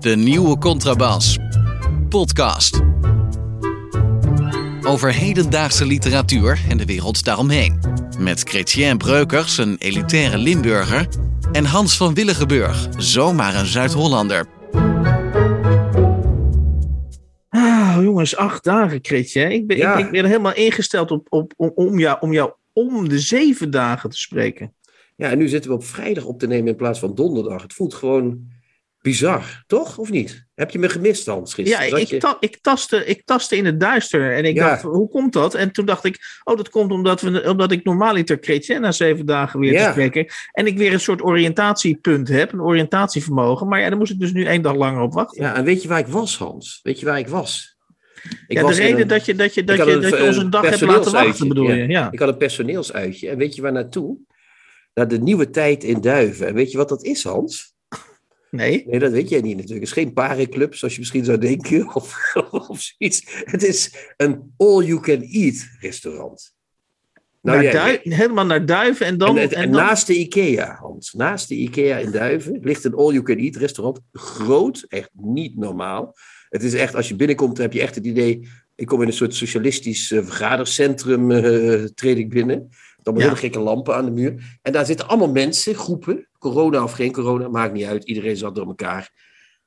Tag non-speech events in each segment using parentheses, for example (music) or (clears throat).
De nieuwe Contrabas. Podcast. Over hedendaagse literatuur en de wereld daaromheen. Met Chrétien Breukers, een elitaire Limburger. En Hans van Willigenburg, zomaar een Zuid-Hollander. Ah, jongens, acht dagen, Chrétien. Ik ben, Ja. ik, ik ben helemaal ingesteld op, op, om, om, jou, om jou om de zeven dagen te spreken. Ja, en nu zitten we op vrijdag op te nemen in plaats van donderdag. Het voelt gewoon bizar, toch? Of niet? Heb je me gemist, Hans, Ja, gisteren? Zat ik, je- ta- ik, tastte, ik tastte in het duister en ik Ja. dacht, hoe komt dat? En toen dacht ik, oh, dat komt omdat, we, omdat ik normaaliter Chrétien na zeven dagen weer te Ja. spreken. En ik weer een soort oriëntatiepunt heb, een oriëntatievermogen. Maar ja, daar moest ik dus nu één dag langer op wachten. Ja, en weet je waar ik was, Hans? Weet je waar ik was? Ik ja, was de reden een- dat je, dat je, dat je, een, dat je ons een dag hebt laten wachten, bedoel je? Ja. Ik had een personeelsuitje. En weet je waar naartoe? Naar de nieuwe tijd in Duiven. En weet je wat dat is, Hans? Nee? Nee, dat weet jij niet natuurlijk. Het is geen parenclub, zoals je misschien zou denken. (laughs) Of, of zoiets. Het is een all-you-can-eat restaurant. Nou, naar jij- helemaal naar Duiven en dan... en, het- en en dan- naast de IKEA, Hans. Naast de IKEA in Duiven ligt een all-you-can-eat restaurant. Groot, echt niet normaal. Het is echt, als je binnenkomt, dan heb je echt het idee... Ik kom in een soort socialistisch eh, vergadercentrum, eh treed ik binnen. Dan Ja. hele gekke lampen aan de muur. En daar zitten allemaal mensen, groepen. Corona of geen corona, maakt niet uit. Iedereen zat door elkaar.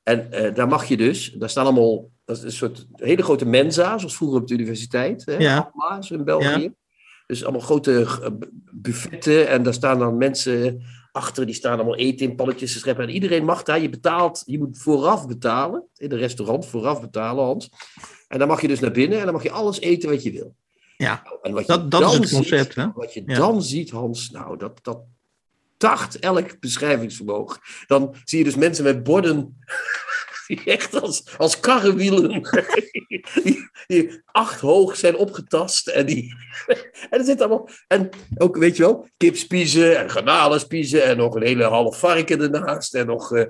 En eh, daar mag je dus, daar staan allemaal... Dat is een soort hele grote mensa, zoals vroeger op de universiteit. Hè? Ja. Alma, zo in België. Dus allemaal grote eh, buffetten en daar staan dan mensen achter, die staan allemaal eten in palletjes te scheppen. En iedereen mag daar, je betaalt, je moet vooraf betalen, in een restaurant vooraf betalen, Hans. En dan mag je dus naar binnen en dan mag je alles eten wat je wil. Ja, Nou, en wat je dat, dat is het concept, ziet, hè? Wat je Ja. dan ziet, Hans, nou, dat, dat tacht elk beschrijvingsvermogen. Dan zie je dus mensen met borden, (laughs) die echt als, als karrenwielen, (laughs) die, die acht hoog zijn opgetast. En, die, (laughs) en er zit allemaal, en ook, weet je wel, kipspiezen en garnalenspiezen en nog een hele half varken ernaast. En nog, eh,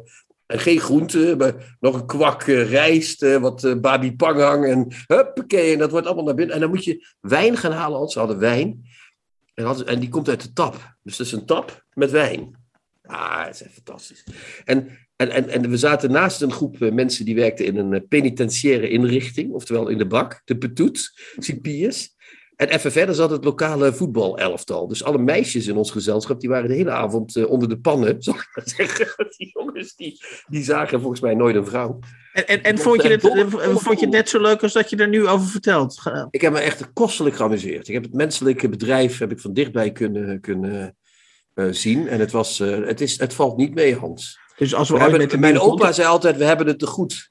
geen groenten, maar nog een kwak eh, rijst, eh, wat eh, babi panghang en huppakee. En dat wordt allemaal naar binnen. En dan moet je wijn gaan halen, want ze hadden wijn. En, en die komt uit de tap. Dus dat is een tap met wijn. Ah, dat is echt fantastisch. En, en, en, en we zaten naast een groep mensen die werkten in een penitentiaire inrichting, oftewel in de bak, de Petoet, cipiers. En even verder zat het lokale voetbalelftal. Dus alle meisjes in ons gezelschap, die waren de hele avond eh, onder de pannen, (laughs) zal ik maar zeggen. Die jongens, die, die zagen volgens mij nooit een vrouw. En, en, en vond, je het, vond je het net zo leuk als dat je er nu over vertelt? Ik heb me echt kostelijk geamuseerd. Ik heb het menselijke bedrijf heb ik van dichtbij kunnen, kunnen eh, zien. En het, was, eh, het, is, het valt niet mee, Hans. Dus als we, We hebben, mijn opa zei altijd, we hebben het te goed.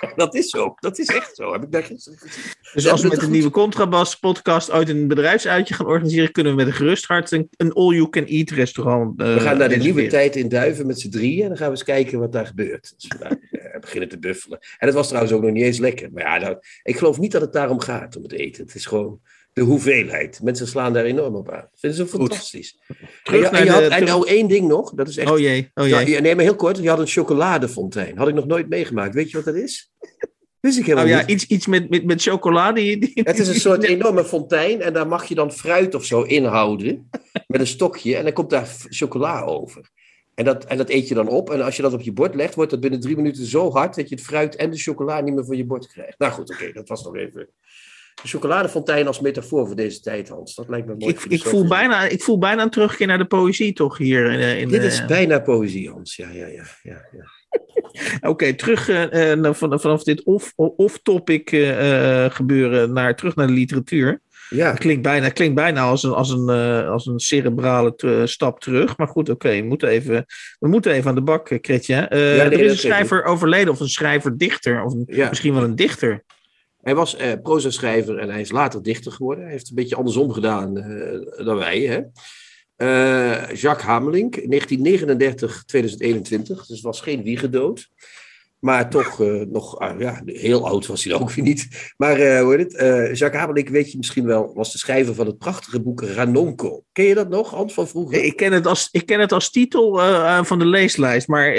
(laughs) dat is zo. Dat is echt zo. Heb ik daar gisteren gezien. Dus als we met goed. nieuwe Contrabas podcast ooit een bedrijfsuitje gaan organiseren, kunnen we met een gerust hart een, een all-you-can-eat restaurant. eh, We gaan naar de nieuwe tijd in Duiven met z'n drieën. En dan gaan we eens kijken wat daar gebeurt. Dus we (laughs) eh, beginnen te buffelen. En het was trouwens ook nog niet eens lekker. Maar ja, nou, ik geloof niet dat het daarom gaat, om het eten. Het is gewoon de hoeveelheid. Mensen slaan daar enorm op aan. Vinden ze fantastisch. En, je had, nou één ding nog. Dat is echt Oh jee, oh jee. ja, nee, maar heel kort. Je had een chocoladefontein. Had ik nog nooit meegemaakt. Weet je wat dat is? (laughs) Wist ik helemaal Oh ja, niet. iets, iets met, met, met chocolade. Die, die- Het is een (laughs) soort enorme fontein en daar mag je dan fruit of zo inhouden met een stokje en dan komt daar chocola over. En dat, en dat eet je dan op en als je dat op je bord legt, wordt dat binnen drie minuten zo hard dat je het fruit en de chocola niet meer van je bord krijgt. Nou goed, oké, dat was nog even. De chocoladefontein als metafoor voor deze tijd, Hans. Dat lijkt me mooi. ik, ik, voel bijna, ik voel bijna een terugkeer naar de poëzie toch hier. In, eh, in, Dit eh, is bijna poëzie, Hans. Ja, ja, ja. ja, ja. (laughs) Oké, terug eh, eh, vanaf dit off- off-topic eh, eh, gebeuren naar, terug naar de literatuur. ja. Het klinkt bijna, klinkt bijna als, een, als, een, eh, als een cerebrale stap terug. Maar goed, oké, we, moeten even, we moeten even aan de bak, eh, Kretje. Eh, nee, er is een schrijver overleden, of een schrijver-dichter, of een- Ja. misschien wel een dichter. Hij was eh proza-schrijver en hij is later dichter geworden. Hij heeft een beetje andersom gedaan eh, dan wij. Hè? Eh, Jacques Hamelink, 1939, 2021. Dus was geen wiegedood. Maar toch eh, nog, ah, ja, heel oud was hij dan ook weer niet. Maar eh, hoe heet het? Eh, Jacques Hamelink, weet je misschien wel, was de schrijver van het prachtige boek Ranonco. Ken je dat nog, Hans, van vroeger? Ik ken het als, ik ken het als titel van de leeslijst, maar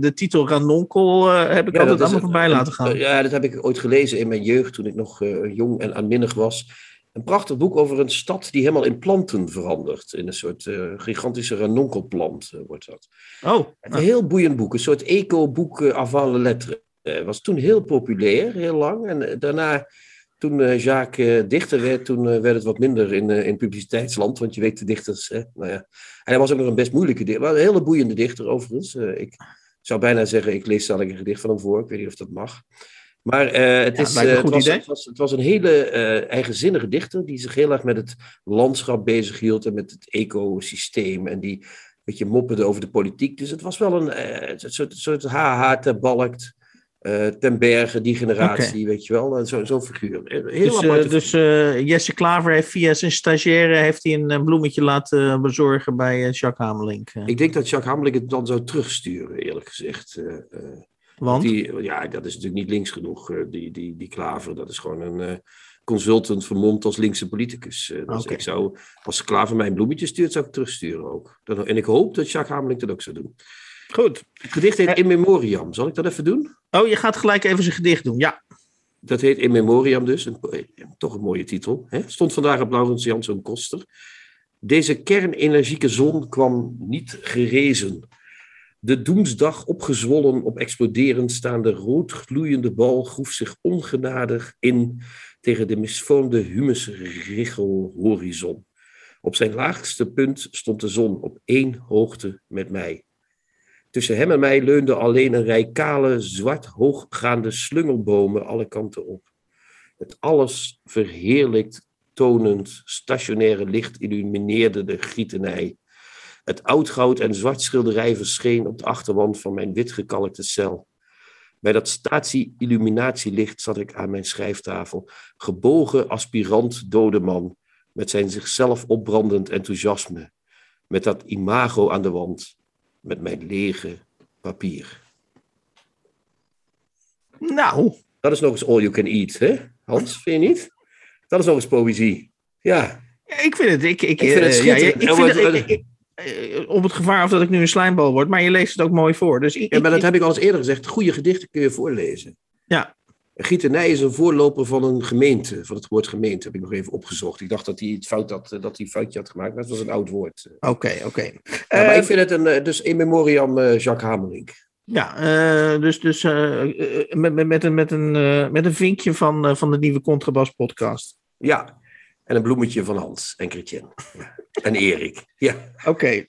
de titel Ranonkel eh, heb ik Ja, altijd allemaal voorbij laten gaan. Ja, dat heb ik ooit gelezen in mijn jeugd toen ik nog jong en aanminnig was. Een prachtig boek over een stad die helemaal in planten verandert. In een soort uh, gigantische ranonkelplant uh, wordt dat. Oh. Een heel boeiend boek. Een soort eco-boek uh, avant lettre. was toen heel populair, heel lang. En daarna, toen Jacques dichter werd, toen werd het wat minder in, in publiciteitsland. Want je weet, de dichters... Hè, nou ja. En hij was ook nog een best moeilijke dichter. een hele boeiende dichter overigens. ik zou bijna zeggen, ik lees dadelijk een gedicht van hem voor. Ik weet niet of dat mag. Maar uh, het, is, uh, het, was, het, was, het, was, een hele uh, eigenzinnige dichter die zich heel erg met het landschap bezighield en met het ecosysteem. En die een beetje mopperde over de politiek. Dus het was wel een soort, soort HH te balkt. ten berge, die generatie, okay. weet je wel. Zo'n zo figuur. Heel dus dus Jesse Klaver heeft via zijn stagiaire heeft hij een bloemetje laten bezorgen bij Jacques Hamelink. Ik denk dat Jacques Hamelink het dan zou terugsturen, eerlijk gezegd. Want? Die, ja, dat is natuurlijk niet links genoeg, die, die, die Klaver. Dat is gewoon een uh, consultant vermomd als linkse politicus. Uh, dus okay. ik zou, als Klaver mij een bloemetje stuurt, zou ik terugsturen ook. En ik hoop dat Jacques Hamelink dat ook zou doen. Goed. Het gedicht heet In Memoriam. Zal ik dat even doen? Oh, je gaat gelijk even zijn gedicht doen, ja. Dat heet In Memoriam dus. Een, toch een mooie titel. Hè? Stond vandaag op Laurens Jansson Koster. Deze kernenergieke zon kwam niet gerezen de doemsdag opgezwollen op exploderend staande rood gloeiende bal groef zich ongenadig in tegen de misvormde humusriggel horizon. Op zijn laagste punt stond de zon op één hoogte met mij. Tussen hem en mij leunde alleen een rij kale, zwart hooggaande slungelbomen alle kanten op. Het alles verheerlijkt, tonend, stationaire licht illumineerde de gietenij. Het oudgoud en zwart schilderij verscheen op de achterwand van mijn witgekalkte cel. Bij dat statie-illuminatielicht zat ik aan mijn schrijftafel, gebogen aspirant dode man, met zijn zichzelf opbrandend enthousiasme, met dat imago aan de wand, met mijn lege papier. Nou. Dat is nog eens all you can eat, hè? Hans, vind je niet? Dat is nog eens poëzie. Ja. Ik vind het, ik, ik, ik vind het ja, schitterend. ik vind het, ik, ik, uh, op het gevaar of dat ik nu een slijmbal word, maar je leest het ook mooi voor. Dus ik, Ja, maar dat heb ik al eens eerder gezegd. Goede gedichten kun je voorlezen. Ja. Gietenij is een voorloper van een gemeente, van het woord gemeente, heb ik nog even opgezocht. Ik dacht dat hij het fout had, dat hij een foutje had gemaakt, maar het was een oud woord. Oké, oké. Ja, maar ik vind het een, eh, dus in memoriam uh, Jacques Hamelink. Ja, uh, dus, dus met, met, met, een, met, een, met een vinkje van, van de nieuwe Contrabas podcast. Ja, en een bloemetje van Hans en Chrétien. Ja. En Erik. Ja. Oké. Okay.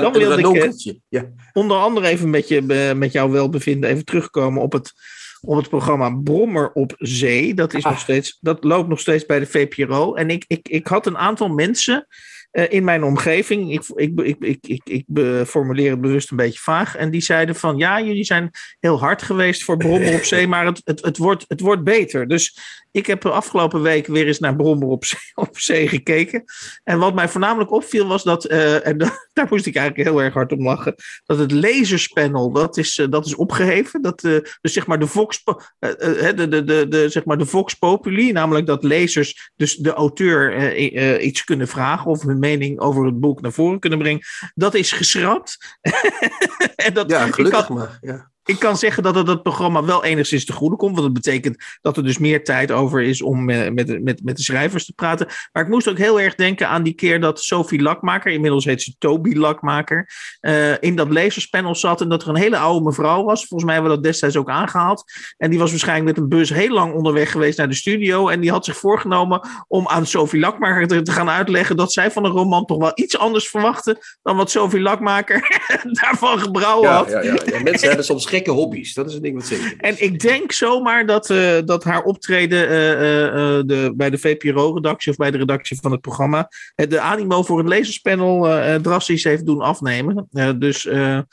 Dan wilde ik ja. onder andere even met, je, met jouw welbevinden even terugkomen op het, op het programma Brommer op Zee. Dat, is Ah. nog steeds, dat loopt nog steeds bij de VPRO. En ik, ik, ik had een aantal mensen uh, in mijn omgeving, ik, ik, ik, ik, ik, ik formuleer het bewust een beetje vaag, en die zeiden van ja, jullie zijn heel hard geweest voor Brommer op Zee, (laughs) maar het, het, het, wordt, het wordt beter. Dus ik heb de afgelopen week weer eens naar Brommer op Zee, (laughs) op zee gekeken. En wat mij voornamelijk opviel was dat, uh, en (laughs) daar moest ik eigenlijk heel erg hard om lachen, dat het laserspanel, dat is, uh, dat is opgeheven. Dat, uh, dus zeg maar de Vox, de, de, de, de, zeg maar de Vox Populi, namelijk dat lezers dus de auteur iets kunnen vragen of hun mening over het boek naar voren kunnen brengen. Dat is geschrapt. (laughs) en dat, ja, gelukkig maar. Ja. Ik kan zeggen dat het het programma wel enigszins te goede komt. Want dat betekent dat er dus meer tijd over is om met, met, met, met de schrijvers te praten. Maar ik moest ook heel erg denken aan die keer dat Sophie Lakmaker, inmiddels heet ze Toby Lakmaker, uh, in dat lezerspanel zat. En dat er een hele oude mevrouw was. Volgens mij hebben we dat destijds ook aangehaald. En die was waarschijnlijk met een bus heel lang onderweg geweest naar de studio. En die had zich voorgenomen om aan Sophie Lakmaker te, te gaan uitleggen dat zij van een roman toch wel iets anders verwachtte dan wat Sophie Lakmaker (laughs) daarvan gebrouwen ja, had. Ja, ja, ja. Mensen (laughs) hebben soms gekke hobby's. Dat is een ding wat zeker is. En ik denk zomaar dat, uh, dat haar optreden uh, uh, de, bij de VPRO-redactie of bij de redactie van het programma de animo voor het lezerspanel drastisch heeft doen afnemen. dus ja.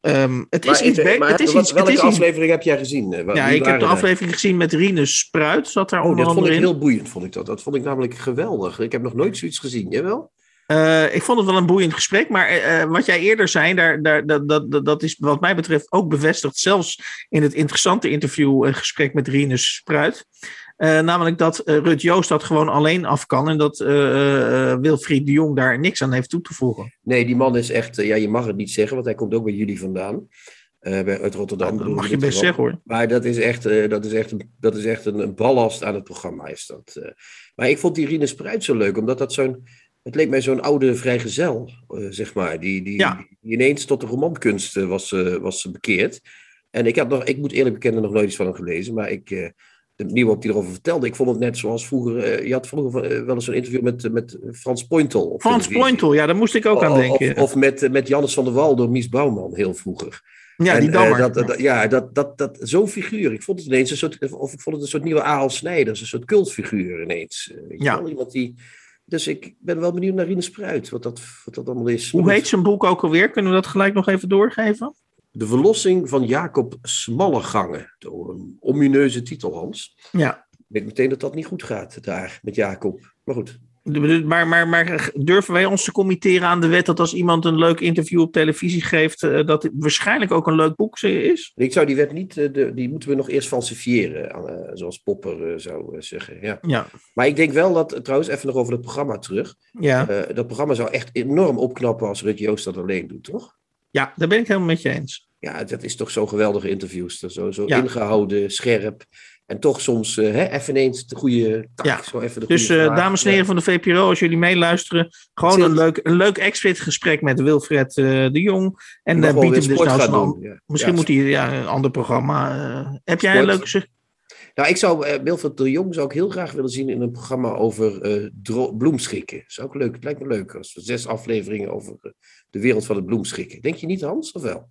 um, het is iets beter. Het is wat, iets, welke het is aflevering heb jij gezien? Ja, ik heb de aflevering gezien met Rinus Spruit. Zat daar oh, onder dat vond ik in. heel boeiend, vond ik dat. Dat vond ik namelijk geweldig. Ik heb nog nooit zoiets gezien. Jawel? Uh, ik vond het wel een boeiend gesprek, maar uh, wat jij eerder zei, daar, daar, dat, dat, dat is wat mij betreft ook bevestigd, zelfs in het interessante interview, een gesprek met Rinus Spruit. Uh, namelijk dat Rut Joost dat gewoon alleen af kan en dat Wilfried de Jong daar niks aan heeft toe te voegen. Nee, die man is echt, ja, je mag het niet zeggen, want hij komt ook bij jullie vandaan. eh, bij, uit Rotterdam. dat mag je best zeggen hoor. Maar dat is echt, eh, dat is echt, een, dat is echt een, een ballast aan het programma. Is dat, eh. Maar ik vond die Irine Spruit zo leuk, omdat dat zo'n. Het leek mij zo'n oude vrijgezel, eh zeg maar. Die, die, Ja. die ineens tot de romankunst eh, was, eh, was bekeerd. En ik, had nog, ik moet eerlijk bekennen, nog nooit iets van hem gelezen. Maar ik, de manier waarop hij erover vertelde, ik vond het net zoals vroeger. je had vroeger wel eens een interview met, met Frans Pointel. op Frans. Pointel, ja, daar moest ik ook aan denken. Of, of met, met Jannes van der Wal door Mies Bouwman, heel vroeger. ja, En, die dat, dat- ja, dat, dat, dat, zo'n figuur. Ik vond het ineens een soort, of ik vond het een soort nieuwe Aal Snijders, een soort cultfiguur ineens. Ja. wel, iemand die, dus ik ben wel benieuwd naar Rine Spruit, wat dat, wat dat allemaal is. Hoe heet zijn boek ook alweer? Kunnen we dat gelijk nog even doorgeven? De verlossing van Jacob Smallegangen. Door een omineuze titel, Hans. Ja. Ik weet meteen dat dat niet goed gaat daar met Jacob. Maar goed. Maar, maar, maar durven wij ons te committeren aan de wet dat als iemand een leuk interview op televisie geeft, eh, dat het waarschijnlijk ook een leuk boek is? Ik zou die wet niet, eh, die moeten we nog eerst falsifiëren, eh, zoals Popper zou zeggen. Ja. Ja. Maar ik denk wel dat, trouwens, even nog over het programma terug. Ja, dat programma zou echt enorm opknappen als Rut Joost dat alleen doet, toch? ja, daar ben ik helemaal met je eens. Ja, dat is toch zo'n geweldige interviewster. Zo, zo Ja. ingehouden, scherp. En toch soms eh, hè, even ineens de goede tak. Ja. Zo even de Dus goede eh, dames en heren van de VPRO, als jullie meeluisteren, gewoon een leuk, een leuk expert gesprek met Wilfred eh, de Jong. En dan biedt hem dus sport nou doen. Ja. Misschien Ja, moet hij ja, een ander programma. heb jij een leuke Nou, ik zou Wilfred de Jong zou ik heel graag willen zien in een programma over bloemschikken. Zou ook leuk. Het lijkt me leuk als we zes afleveringen over de wereld van het bloemschikken. Denk je niet, Hans? Of wel?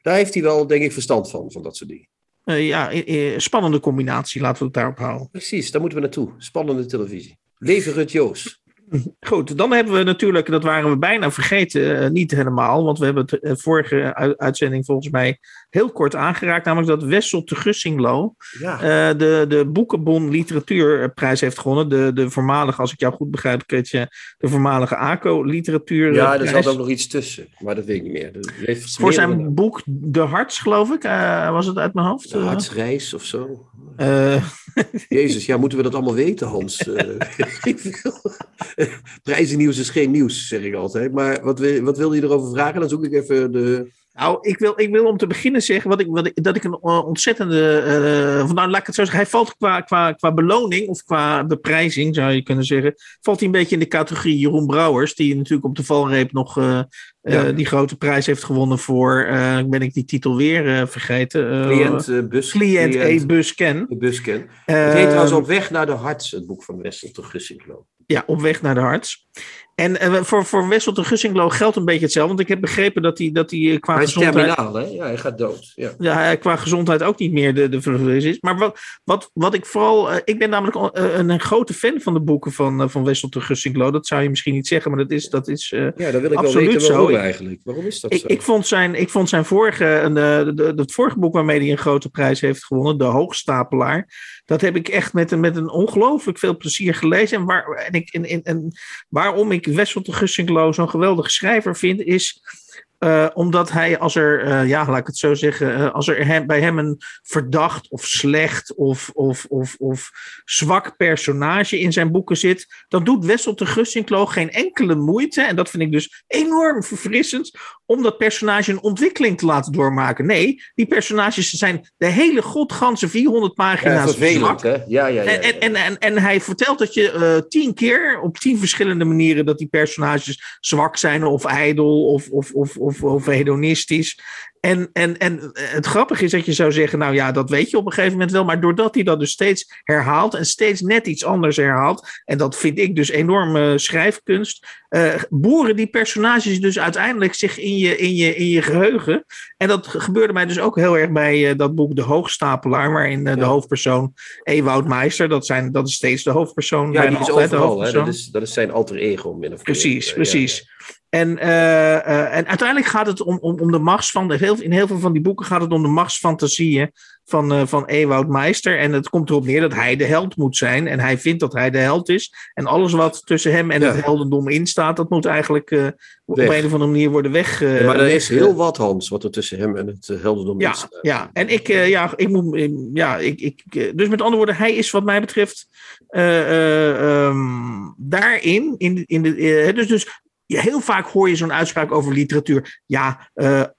Daar heeft hij wel, denk ik, verstand van, van dat soort dingen. Eh, ja, eh, eh, spannende combinatie, laten we het daarop houden. Precies, daar moeten we naartoe. Spannende televisie. Leven Rut Joos. (laughs) Goed, dan hebben we natuurlijk, dat waren we bijna vergeten, eh, niet helemaal, want we hebben het eh, vorige uitzending volgens mij heel kort aangeraakt, namelijk dat Wessel te Gussinglo Ja. eh, de, de Boekenbon Literatuurprijs heeft gewonnen. De, de voormalige, als ik jou goed begrijp, Kretje, de voormalige ACO Literatuur. ja, er zat ook nog iets tussen, maar dat weet ik niet meer. Er heeft Voor zijn boek De Harts, geloof ik, was het uit mijn hoofd. De hartsreis of zo. Jezus, ja, moeten we dat allemaal weten, Hans? (laughs) (laughs) (laughs) Prijzennieuws is geen nieuws, zeg ik altijd. Maar wat, wil- wat wilde je erover vragen? Dan zoek ik even de... Nou, ik wil, ik wil om te beginnen zeggen wat ik, wat ik, dat ik een eh, ontzettende. eh, nou, laat ik het zo zeggen. Hij valt qua, qua, qua beloning of qua beprijzing, zou je kunnen zeggen. Valt hij een beetje in de categorie Jeroen Brouwers, die natuurlijk op de valreep nog eh, die grote prijs heeft gewonnen voor. ben ik die titel weer vergeten? Cliënt, bus, cliënt E. Busken. busken. Het heet Eh, Op weg naar de harts, het boek van Wessel de. Ja, op weg naar de harts. En voor, voor Wessel de Gussinglo geldt een beetje hetzelfde. Want ik heb begrepen dat hij, dat hij eh, qua Hij is gezondheid... terminaal, hè? Ja, hij gaat dood. Ja. ja, hij qua gezondheid ook niet meer de, de is. Maar wat, wat, wat ik vooral. eh, ik ben namelijk eh, een, een grote fan van de boeken van, van Wessel de Gussinklo. Dat zou je misschien niet zeggen, maar dat is. Dat is ja, dan wil ik Absoluut wel weten waarom zo. eigenlijk. Waarom is dat ik, zo? ik, vond zijn, ik vond zijn vorige. een, eh, de, de, het vorige boek waarmee hij een grote prijs heeft gewonnen, De Hoogstapelaar. Dat heb ik echt met, een- met een ongelooflijk veel plezier gelezen. En, waar, en, ik, en, en, en waarom ik Wessel de Gussinklo zo'n geweldige schrijver vind, is. eh, omdat hij, als er, eh, ja, laat ik het zo zeggen, eh, als er hem, bij hem een verdacht of slecht of, of, of, of zwak personage in zijn boeken zit, dan doet Wessel de Gussinklo geen enkele moeite, en dat vind ik dus enorm verfrissend, om dat personage een ontwikkeling te laten doormaken. Nee, die personages zijn de hele godganse 400 ja, pagina's zwak. vervelend, hè? Ja, ja, ja. En, en, en, en, en hij vertelt dat je eh, tien keer op tien verschillende manieren dat die personages zwak zijn of ijdel of, of, of, of, of hedonistisch. En, en, en het grappige is dat je zou zeggen, nou ja, dat weet je op een gegeven moment wel. Maar doordat hij dat dus steeds herhaalt en steeds net iets anders herhaalt. En dat vind ik dus enorme schrijfkunst. Eh, boeren die personages dus uiteindelijk zich in je, in, je, in je geheugen. En dat gebeurde mij dus ook heel erg bij eh, dat boek De Hoogstapelaar. Waarin eh, de Ja. hoofdpersoon Ewout Meister, dat, zijn, dat is steeds de hoofdpersoon. Ja, die is altijd de overal, hè? hoofdpersoon. Dat is, dat is zijn alter ego, min of meer. Precies, Ja, precies. En, eh, eh, en uiteindelijk gaat het om, om, om de machts van. Heel, in heel veel van die boeken gaat het om de machtsfantasieën van, eh van Ewout Meister. En het komt erop neer dat hij de held moet zijn. En hij vindt dat hij de held is. En alles wat tussen hem en Ja. het heldendom in staat, dat moet eigenlijk op een of andere manier worden weg. Ja, maar er is heel wat, Hans, wat er tussen hem en het uh, heldendom ja, is. ja, en ik, ja, ik moet, ja, ik, ik, dus met andere woorden, hij is wat mij betreft eh, eh, ehm, daarin, in, in de, dus, dus heel vaak hoor je zo'n uitspraak over literatuur. Ja,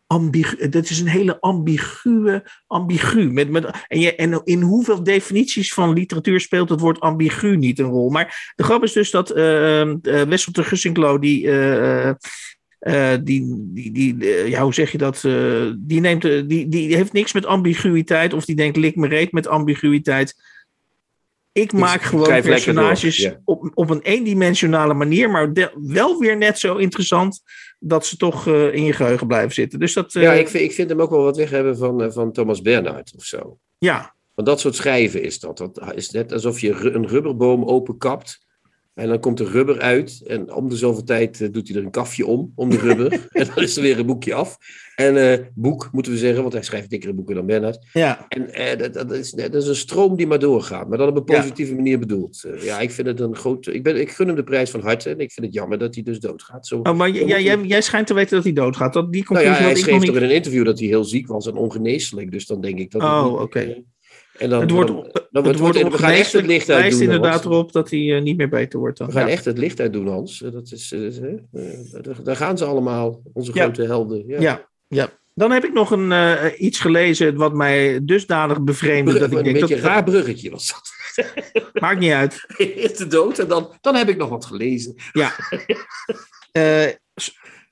ambigu, dat is een hele ambiguë, ambigu. Met, met, en, in hoeveel definities van literatuur speelt het woord ambigu niet een rol? Maar de grap is dus dat uh, Wessel de Gussinklo, die... Die, die, die ja, hoe zeg je dat? Die, neemt, die, die heeft niks met ambiguïteit, of die denkt, lik me reet met ambiguïteit. Ik maak ik gewoon personages ja. op, op een eendimensionale manier, maar de, wel weer net zo interessant dat ze toch in je geheugen blijven zitten. Dus dat, ja, ik vind, ik vind hem ook wel wat weg hebben van, van Thomas Bernhard of zo. Ja. Want dat soort schrijven is dat. Dat is net alsof je een rubberboom openkapt. En dan komt er rubber uit. En om de zoveel tijd uh, doet hij er een kafje om, om de rubber. (laughs) en dan is er weer een boekje af. En uh, boek, moeten we zeggen, want hij schrijft dikkere boeken dan Bernhard. Ja. En uh, dat, dat, is, dat is een stroom die maar doorgaat. Maar dan op een positieve ja. manier bedoeld. ja, ik vind het een groot... Ik, ben, ik gun hem de prijs van harte. En ik vind het jammer dat hij dus doodgaat. Zo, oh, maar jij, jij, jij schijnt te weten dat hij doodgaat. Dat, die nou ja, hij schreef toch in een interview dat hij heel ziek was en ongeneeslijk. Dus dan denk ik dat... Oh, oké. Okay. En dan, het wordt, dan, dan, het wordt, we gaan echt het licht uit wijst doen. inderdaad erop dat hij uh, niet meer beter wordt. Dan. We gaan ja. echt het licht uit doen, Hans. Dat is, uh, uh, daar gaan ze allemaal, onze Ja. grote helden. Ja. Ja, ja. Dan heb ik nog een, uh, iets gelezen wat mij dusdanig bevreemde. Brug, dat ik een denk, beetje dat, een raar bruggetje was dat. (laughs) Maakt niet uit. Eerst de dood en dan, dan heb ik nog wat gelezen. Ja. (laughs)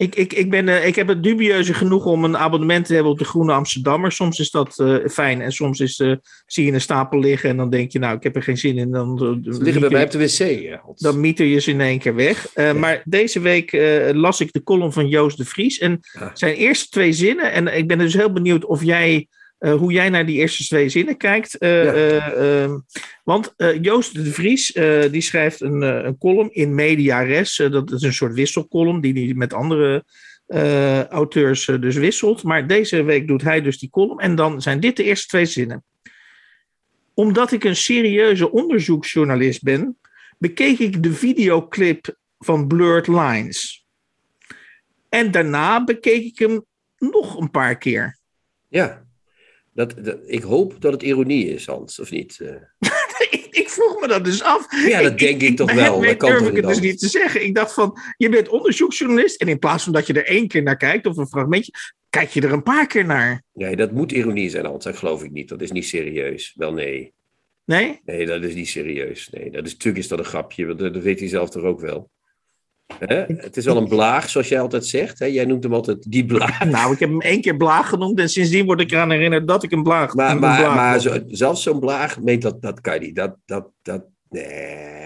Ik, ik, ik, ben, uh, ik heb het dubieuze genoeg om een abonnement te hebben op de Groene Amsterdammer. Soms is dat uh, fijn en soms is, uh, zie je een stapel liggen en dan denk je, nou, ik heb er geen zin in. Dan, Ze liggen bij mij op de wc. Ja. Dan mieter je ze in één keer weg. Ja. Maar deze week las ik de column van Joost de Vries en ja. zijn eerste twee zinnen. En ik ben dus heel benieuwd of jij uh, hoe jij naar die eerste twee zinnen kijkt. Uh, ja. uh, want Joost de Vries die schrijft een, een column in Media Res. dat is een soort wisselcolumn die hij met andere auteurs dus wisselt. Maar deze week doet hij dus die column. En dan zijn dit de eerste twee zinnen. Omdat ik een serieuze onderzoeksjournalist ben, bekeek ik de videoclip van Blurred Lines. En daarna bekeek ik hem nog een paar keer. Ja. Dat, dat, ik hoop dat het ironie is, Hans, of niet? Uh... (laughs) ik, ik, vroeg me dat dus af. Ja, dat denk ik, ik toch wel. Dat durf ik het dus niet te zeggen. Ik dacht van, je bent onderzoeksjournalist en in plaats van dat je er één keer naar kijkt of een fragmentje, kijk je er een paar keer naar. Nee, dat moet ironie zijn, Hans. Dat geloof ik niet. Dat is niet serieus. Wel, nee. Nee? Nee, dat is niet serieus. Nee, dat is, natuurlijk is dat een grapje, want dat weet hij zelf toch ook wel. Het is wel een blaag, zoals jij altijd zegt. Hè? Jij noemt hem altijd die blaag. (laughs) Nou, ik heb hem één keer blaag genoemd en sindsdien word ik eraan herinnerd dat ik een blaag Maar, maar, blaag maar zo, zelfs zo'n blaag, nee, dat, dat kan niet. Dat, dat, dat, nee,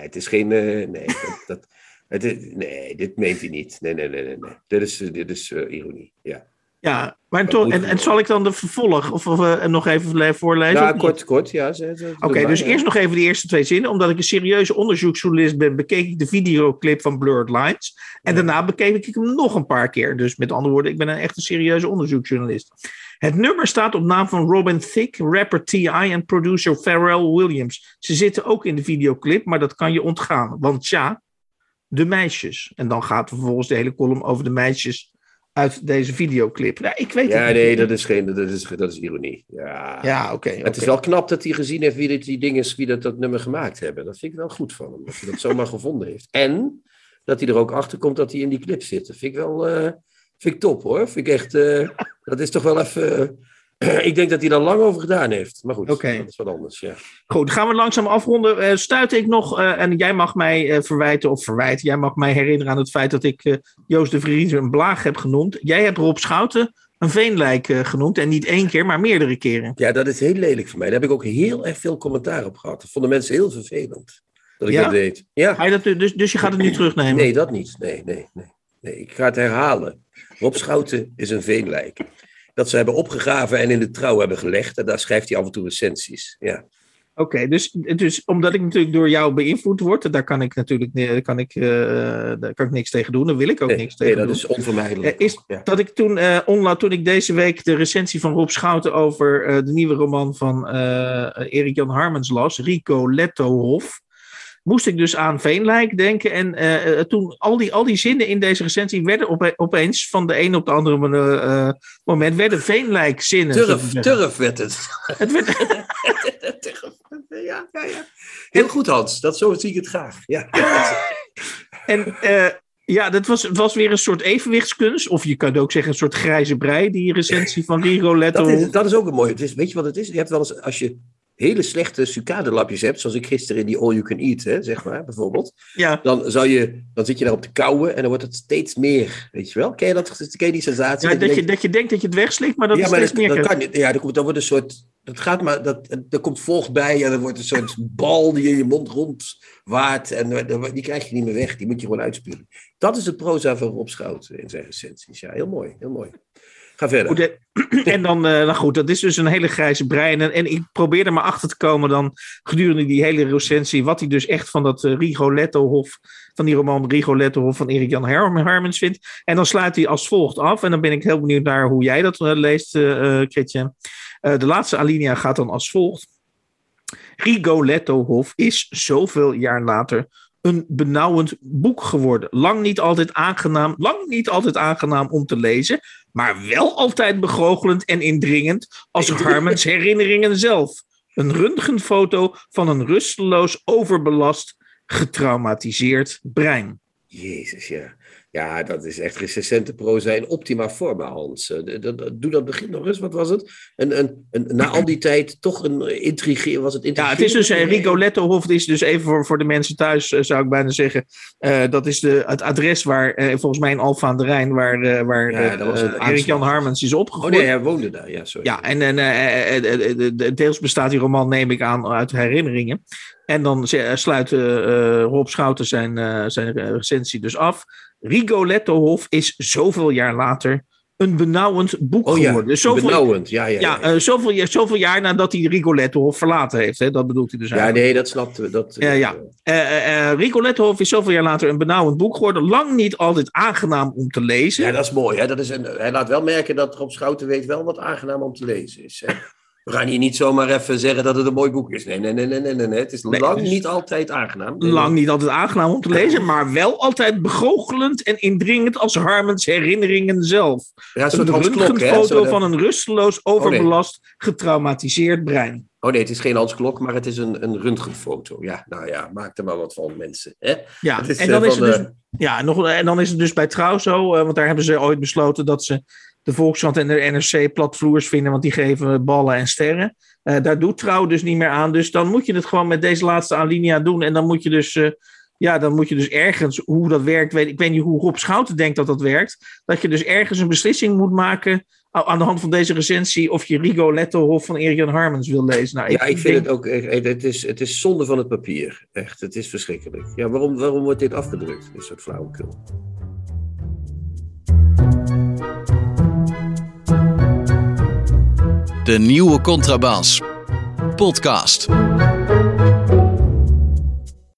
het is geen. Uh, nee, dat, dat, het is, nee, dit meent hij niet. Nee, nee, nee, nee. nee. Dit is, dit is uh, ironie. Ja. Ja, maar toch, en, en zal ik dan de vervolg of, of uh, nog even voorlezen? Ja, kort, kort, ja. Oké, okay, dus ja. eerst nog even de eerste twee zinnen. Omdat ik een serieuze onderzoeksjournalist ben, bekeek ik de videoclip van Blurred Lines. En ja. daarna bekeek ik hem nog een paar keer. Dus met andere woorden, ik ben een echt een serieuze onderzoeksjournalist. Het nummer staat op naam van Robin Thicke, rapper T.I. en producer Pharrell Williams. Ze zitten ook in de videoclip, maar dat kan je ontgaan. Want ja, de meisjes. En dan gaat vervolgens de hele column over de meisjes uit deze videoclip. Nou, ik weet ja, het nee, niet. dat is, geen, dat is, dat is ironie. Ja, ja oké. Okay, Het is wel knap dat hij gezien heeft wie dit, die dingen, wie dat, dat nummer gemaakt hebben. Dat vind ik wel goed van hem, dat hij dat zomaar (laughs) gevonden heeft. En dat hij er ook achter komt dat hij in die clip zit. Dat vind ik wel uh, vind ik top hoor. Vind ik echt, uh, dat is toch wel even... (clears throat) Ik denk dat hij daar lang over gedaan heeft. Maar goed, okay. dat is wat anders. Ja. Goed, gaan we langzaam afronden. Uh, stuit ik nog, uh, en jij mag mij uh, verwijten, of verwijten, jij mag mij herinneren aan het feit dat ik Joost de Vries een blaag heb genoemd. Jij hebt Rob Schouten een veenlijk genoemd. En niet één keer, maar meerdere keren. Ja, dat is heel lelijk voor mij. Daar heb ik ook heel erg veel commentaar op gehad. Dat vonden mensen heel vervelend. Dat ik ja? dat deed. Ja. Ga je dat, dus, dus je gaat het nu terugnemen? Nee, dat niet. Nee, nee, nee. nee. Ik ga het herhalen. Rob Schouten is een veenlijk dat ze hebben opgegraven en in de trouw hebben gelegd. En daar schrijft hij af en toe recensies. Ja. Oké, okay, dus, dus omdat ik natuurlijk door jou beïnvloed word, daar kan ik natuurlijk kan ik, uh, daar kan ik niks tegen doen. Daar wil ik ook nee, niks tegen nee, doen. dat is onvermijdelijk. Uh, is ja. dat ik toen, uh, onla, toen ik deze week de recensie van Rob Schouten over de nieuwe roman van Erik Jan Harmens las, Rico Lettohof moest ik dus aan Veenlijk denken. En uh, toen al die, al die zinnen in deze recensie werden op, opeens van de een op de andere uh, moment werden Veenlijk zinnen. Turf, turf werd het. (laughs) het werd... (laughs) Ja, ja, ja. Heel goed Hans, dat zo zie ik het graag. Ja. (laughs) en uh, Ja, dat was, het was weer een soort evenwichtskunst. Of je kan ook zeggen een soort grijze brei, die recensie van Rigoletto. Dat is, dat is ook een mooie. Het is, weet je wat het is? Je hebt wel eens, als je hele slechte sucadelapjes hebt, zoals ik gisteren in die all you can eat, hè, zeg maar, bijvoorbeeld. Ja. Dan, zou je, dan zit je daarop te kauwen en dan wordt het steeds meer, weet je wel? Ken je, dat, ken je die sensatie? Ja, dat, je, dat je denkt dat je het wegslikt, maar dat ja, is maar steeds dat, meer. dat kan niet. Ja, dan komt, dan wordt een soort, dat gaat maar, dat, er komt vocht bij en dan wordt een soort (laughs) bal die in je mond rondwaart en die krijg je niet meer weg, die moet je gewoon uitspuren. Dat is de proza van Rob Schout in zijn recensies. Ja, heel mooi, heel mooi. Ga verder. Eh, (clears throat) en dan, eh, nou goed, dat is dus een hele grijze brein. En, en ik probeer er maar achter te komen dan gedurende die hele recensie, wat hij dus echt van dat uh, Rigoletto-hof, van die roman Rigoletto-hof van Erik Jan Hermans vindt. En dan sluit hij als volgt af. En dan ben ik heel benieuwd naar hoe jij dat leest, uh, de laatste alinea gaat dan als volgt. Rigoletto-hof is zoveel jaar later een benauwend boek geworden. Lang niet altijd aangenaam, lang niet altijd aangenaam om te lezen, maar wel altijd begoochelend en indringend als Harmens (laughs) herinneringen zelf. Een röntgenfoto van een rusteloos, overbelast, getraumatiseerd brein. Jezus, ja. Ja, dat is echt recensente proza in optima forma, Hans. Doe dat begin nog eens, wat was het? En, en, en na al die tijd toch een intrigeer, was het Ja, het is dus uh, Rigoletto Hof, is dus even voor, voor de mensen thuis, uh, zou ik bijna zeggen. Uh, dat is de, het adres waar, volgens mij in Alfa aan de Rijn, waar, waar ja, Erik-Jan Harmens is opgegroeid. Oh nee, hij woonde daar, ja, sorry. Ja, en, en deels bestaat die roman, neem ik aan, uit herinneringen. En dan sluit Rob Schouten zijn, zijn recensie dus af. Rigoletto-hof is zoveel jaar later een benauwend boek oh, geworden. Zoveel, benauwend, ja. Ja, ja, ja. Uh, zoveel, zoveel, jaar nadat hij Rigoletto-hof verlaten heeft. Hè? Dat bedoelt hij dus eigenlijk. Ja, nee, dat snapten we. Dat, ja, ja. Uh, uh, Rigoletto-hof is zoveel jaar later een benauwend boek geworden. Lang niet altijd aangenaam om te lezen. Ja, dat is mooi. Hè? Dat is een, hij laat wel merken dat Rob Schouten weet wel wat aangenaam om te lezen is. Hè? We gaan hier niet zomaar even zeggen dat het een mooi boek is. Nee, nee, nee, nee, nee. nee. Het is nee, lang dus niet altijd aangenaam. Nee, lang niet altijd aangenaam om te lezen, maar wel altijd begoochelend en indringend als Harmens herinneringen zelf. Ja, een een röntgenfoto van een rusteloos, overbelast, oh, getraumatiseerd brein. Oh nee, het is geen Hans Klok, maar het is een, een röntgenfoto. Ja, nou ja, maak er maar wat van, mensen. Hè? Ja, is, en, dan uh, is het dus, ja nog, en dan is het dus bij Trouw zo, uh, want daar hebben ze ooit besloten dat ze de Volkskrant en de NRC platvloers vinden, want die geven ballen en sterren. Uh, daar doet Trouw dus niet meer aan. Dus dan moet je het gewoon met deze laatste alinea doen. En dan moet je dus, uh, ja, dan moet je dus ergens, hoe dat werkt, weet, ik weet niet hoe Rob Schouten denkt dat dat werkt, dat je dus ergens een beslissing moet maken aan de hand van deze recensie of je Rigoletto Hof van Erik Harmens wil lezen. Nou, ik, ja, ik vind denk... het ook, het is, het is zonde van het papier. Echt, het is verschrikkelijk. Ja, waarom, waarom wordt dit afgedrukt? Dit soort flauwekul. De nieuwe Contrabas. Podcast.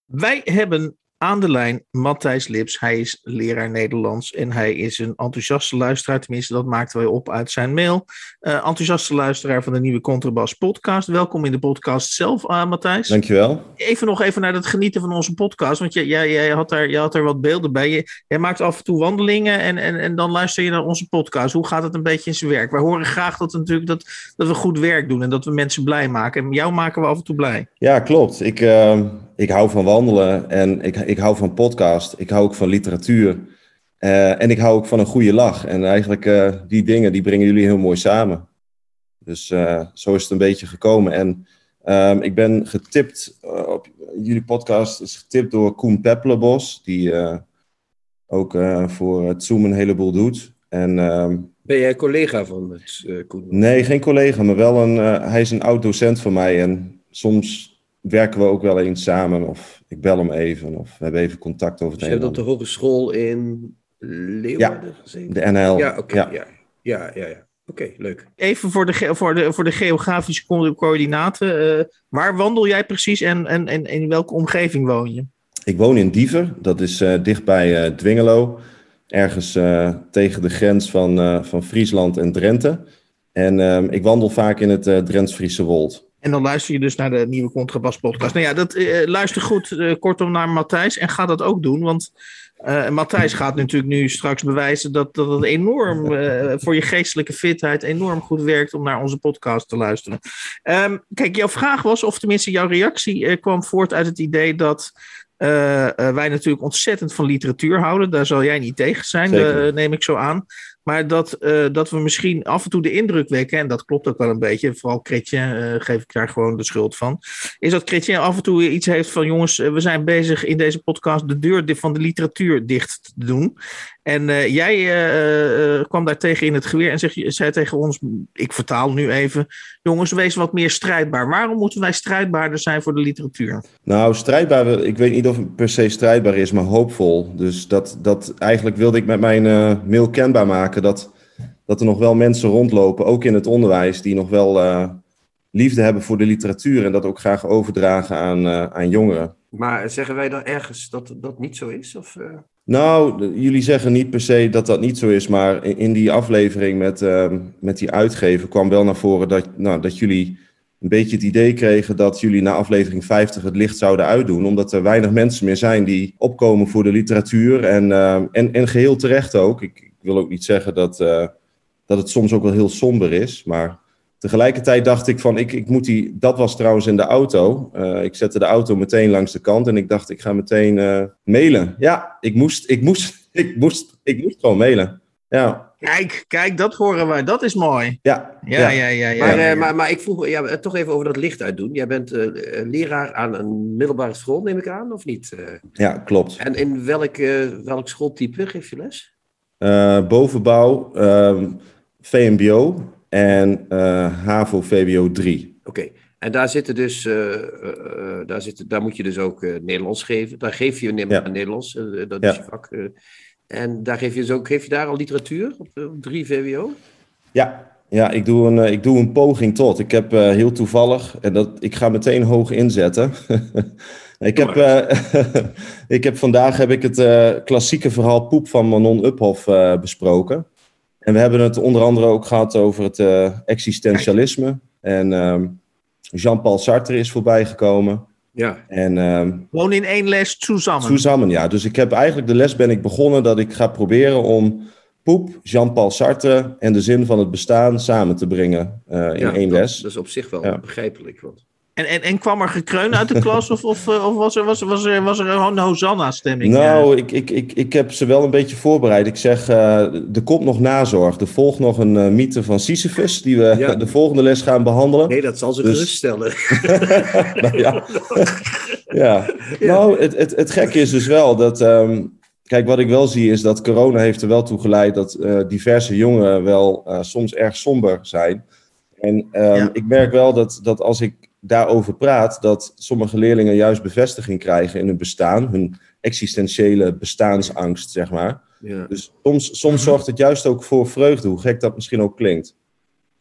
Wij hebben aan de lijn Matthijs Lips. Hij is leraar Nederlands en hij is een enthousiaste luisteraar. Tenminste, dat maakten wij op uit zijn mail. Uh, enthousiaste luisteraar van de nieuwe Contrabas podcast. Welkom in de podcast zelf, uh, Matthijs. Dankjewel. Even nog even naar het genieten van onze podcast. Want jij, jij, jij, had, daar, jij had er wat beelden bij. Je, jij maakt af en toe wandelingen en, en, en dan luister je naar onze podcast. Hoe gaat het een beetje in zijn werk? Wij horen graag dat, natuurlijk dat, dat we goed werk doen en dat we mensen blij maken. En jou maken we af en toe blij. Ja, klopt. Ik... Uh ik hou van wandelen en ik, ik hou van podcast. Ik hou ook van literatuur. Uh, en ik hou ook van een goede lach. En eigenlijk uh, die dingen, die brengen jullie heel mooi samen. Dus uh, zo is het een beetje gekomen. En um, ik ben getipt op jullie podcast, is getipt door Koen Peppelenbos, die ook voor het Zoom een heleboel doet. En, um, ben jij collega van het, Koen? Nee, geen collega, maar wel een, hij is een oud docent van mij. En soms werken we ook wel eens samen. Of ik bel hem even. Of we hebben even contact over het dus je hebt op de hogeschool in Leeuwarden ja, gezeten? de NL. Ja, oké. Okay, ja. ja, ja, ja. Oké, okay, leuk. Even voor de, voor de, voor de geografische co coördinaten. Uh, waar wandel jij precies en, en, en in welke omgeving woon je? Ik woon in Diever. Dat is uh, dichtbij uh, Dwingelo. Ergens tegen de grens van, van Friesland en Drenthe. En ehm, ik wandel vaak in het Drents-Friese Wold. En dan luister je dus naar de nieuwe Contrabas podcast. Nou ja, dat, uh, luister goed uh, kortom naar Matthijs en ga dat ook doen. Want uh, Matthijs gaat natuurlijk nu straks bewijzen dat, dat het enorm voor je geestelijke fitheid enorm goed werkt om naar onze podcast te luisteren. Um, kijk, jouw vraag was, of tenminste jouw reactie kwam voort uit het idee dat eh, eh, wij natuurlijk ontzettend van literatuur houden. Daar zal jij niet tegen zijn, eh, neem ik zo aan. Maar dat, eh, dat we misschien af en toe de indruk wekken, en dat klopt ook wel een beetje, vooral Chrétien eh, geef ik daar gewoon de schuld van, is dat Chrétien af en toe iets heeft van jongens, eh, we zijn bezig in deze podcast de deur van de literatuur dicht te doen. En eh, jij kwam daar tegen in het geweer en zeg, zei tegen ons, ik vertaal nu even, jongens, wees wat meer strijdbaar. Waarom moeten wij strijdbaarder zijn voor de literatuur? Nou, strijdbaar, ik weet niet of het per se strijdbaar is, maar hoopvol. Dus dat, dat eigenlijk wilde ik met mijn mail kenbaar maken dat, dat er nog wel mensen rondlopen, ook in het onderwijs, die nog wel eh, liefde hebben voor de literatuur en dat ook graag overdragen aan, eh, aan jongeren. Maar zeggen wij dan ergens dat dat niet zo is? Of, eh? Nou, jullie zeggen niet per se dat dat niet zo is, maar in, in die aflevering met, ehm, met die uitgever kwam wel naar voren dat, nou, dat jullie een beetje het idee kregen dat jullie na aflevering 50 het licht zouden uitdoen, omdat er weinig mensen meer zijn die opkomen voor de literatuur en, ehm, en, en geheel terecht ook. Ik wil ook niet zeggen dat, eh, dat het soms ook wel heel somber is, maar tegelijkertijd dacht ik van, ik, ik moet die, dat was trouwens in de auto. Eh, ik zette de auto meteen langs de kant en ik dacht, ik ga meteen eh, mailen. Ja, ik moest, ik moest, (laughs) ik moest, ik moest gewoon mailen. Ja, Kijk, kijk, dat horen wij. Dat is mooi. ja, Ja, ja, ja. ja, Maar, ja, eh, maar, maar ik vroeg ja, toch even over dat licht uitdoen. Jij bent leraar aan een middelbare school, neem ik aan, of niet? Eh, ja, klopt. en in welk, welk schooltype geef je les? Eh, bovenbouw, ehm, VMBO en eh, HAVO VWO 3. Oké. En daar zitten dus, eh, daar, zitten, daar moet je dus ook Nederlands geven. Daar geef je neem Ja. aan Nederlands, dat Ja. is je vak. en daar geef je dus ook, geef je daar al literatuur op, op 3 VWO? Ja, ja ik, doe een, ik doe een poging tot. Ik heb heel toevallig, en dat, ik ga meteen hoog inzetten. (laughs) ik, heb, eh, (laughs) ik heb vandaag heb ik het eh, klassieke verhaal Poep van Manon Uphoff eh, besproken. En we hebben het onder andere ook gehad over het eh, existentialisme. En ehm, Jean-Paul Sartre is voorbijgekomen. Ja. En ehm, Gewoon in één les samen. Samen, ja. Dus ik heb eigenlijk de les ben ik begonnen dat ik ga proberen om poep, Jean-Paul Sartre en de zin van het bestaan samen te brengen eh, in ja, één dat, les. Dat is op zich wel Ja. begrijpelijk. Want, En, en, en kwam er gekreun uit de klas of, of, eh, of was, er, was, er, was, er, was er gewoon een Hosanna-stemming? nou, ik, ik, ik, ik heb ze wel een beetje voorbereid. Ik zeg, eh, er komt nog nazorg. Er volgt nog een eh, mythe van Sisyphus, die we Ja. de volgende les gaan behandelen. nee, dat zal ze Dus- geruststellen. (laughs) nou, (laughs) ja. ja. Nou, het, het, het gekke is dus wel dat. ehm, kijk, wat ik wel zie is dat corona heeft er wel toe geleid dat eh, diverse jongeren wel eh, soms erg somber zijn. En ehm, Ja. ik merk wel dat, dat als ik daarover praat, dat sommige leerlingen juist bevestiging krijgen in hun bestaan, hun existentiële bestaansangst, zeg maar. Ja. Dus soms, soms zorgt het juist ook voor vreugde, hoe gek dat misschien ook klinkt.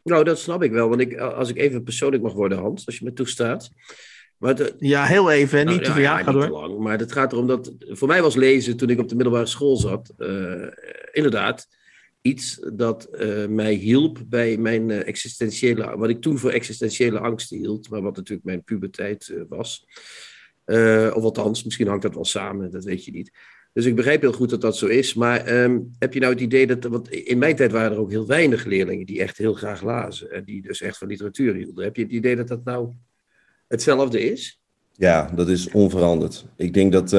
Nou, dat snap ik wel. Want ik, als ik even persoonlijk mag worden, Hans, als je me toestaat. Maar de, Ja, heel even. Nou, niet te ja. Ja, ja, ga niet door. te lang. Maar het gaat erom dat. Voor mij was lezen toen ik op de middelbare school zat. eh, inderdaad. Iets dat eh, mij hielp bij mijn eh, existentiële. Wat ik toen voor existentiële angsten hield. Maar wat natuurlijk mijn puberteit eh, was. Of althans, misschien hangt dat wel samen. Dat weet je niet. Dus ik begrijp heel goed dat dat zo is. Maar ehm, heb je nou het idee dat. Want in mijn tijd waren er ook heel weinig leerlingen die echt heel graag lazen. En die dus echt van literatuur hielden. Heb je het idee dat dat nou hetzelfde is? Ja, dat is onveranderd. Ik denk dat,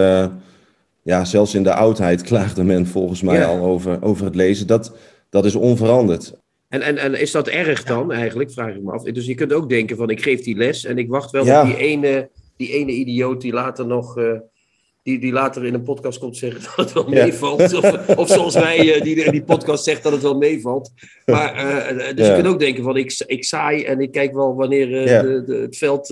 ja, zelfs in de oudheid (laughs) klaagde men volgens mij Ja. al over, over het lezen. Dat, dat is onveranderd. En, en, en is dat erg dan eigenlijk, vraag ik me af. Dus je kunt ook denken van ik geef die les en ik wacht wel Ja. op die ene, die ene idioot die later nog... eh, die, die later in een podcast komt zeggen (laughs) dat het wel Ja. meevalt. Of, (laughs) of zoals wij, eh, die in die podcast zegt dat het wel meevalt. Maar, eh, dus je kunt ook denken van ik, ik saai en ik kijk wel wanneer de, de, het veld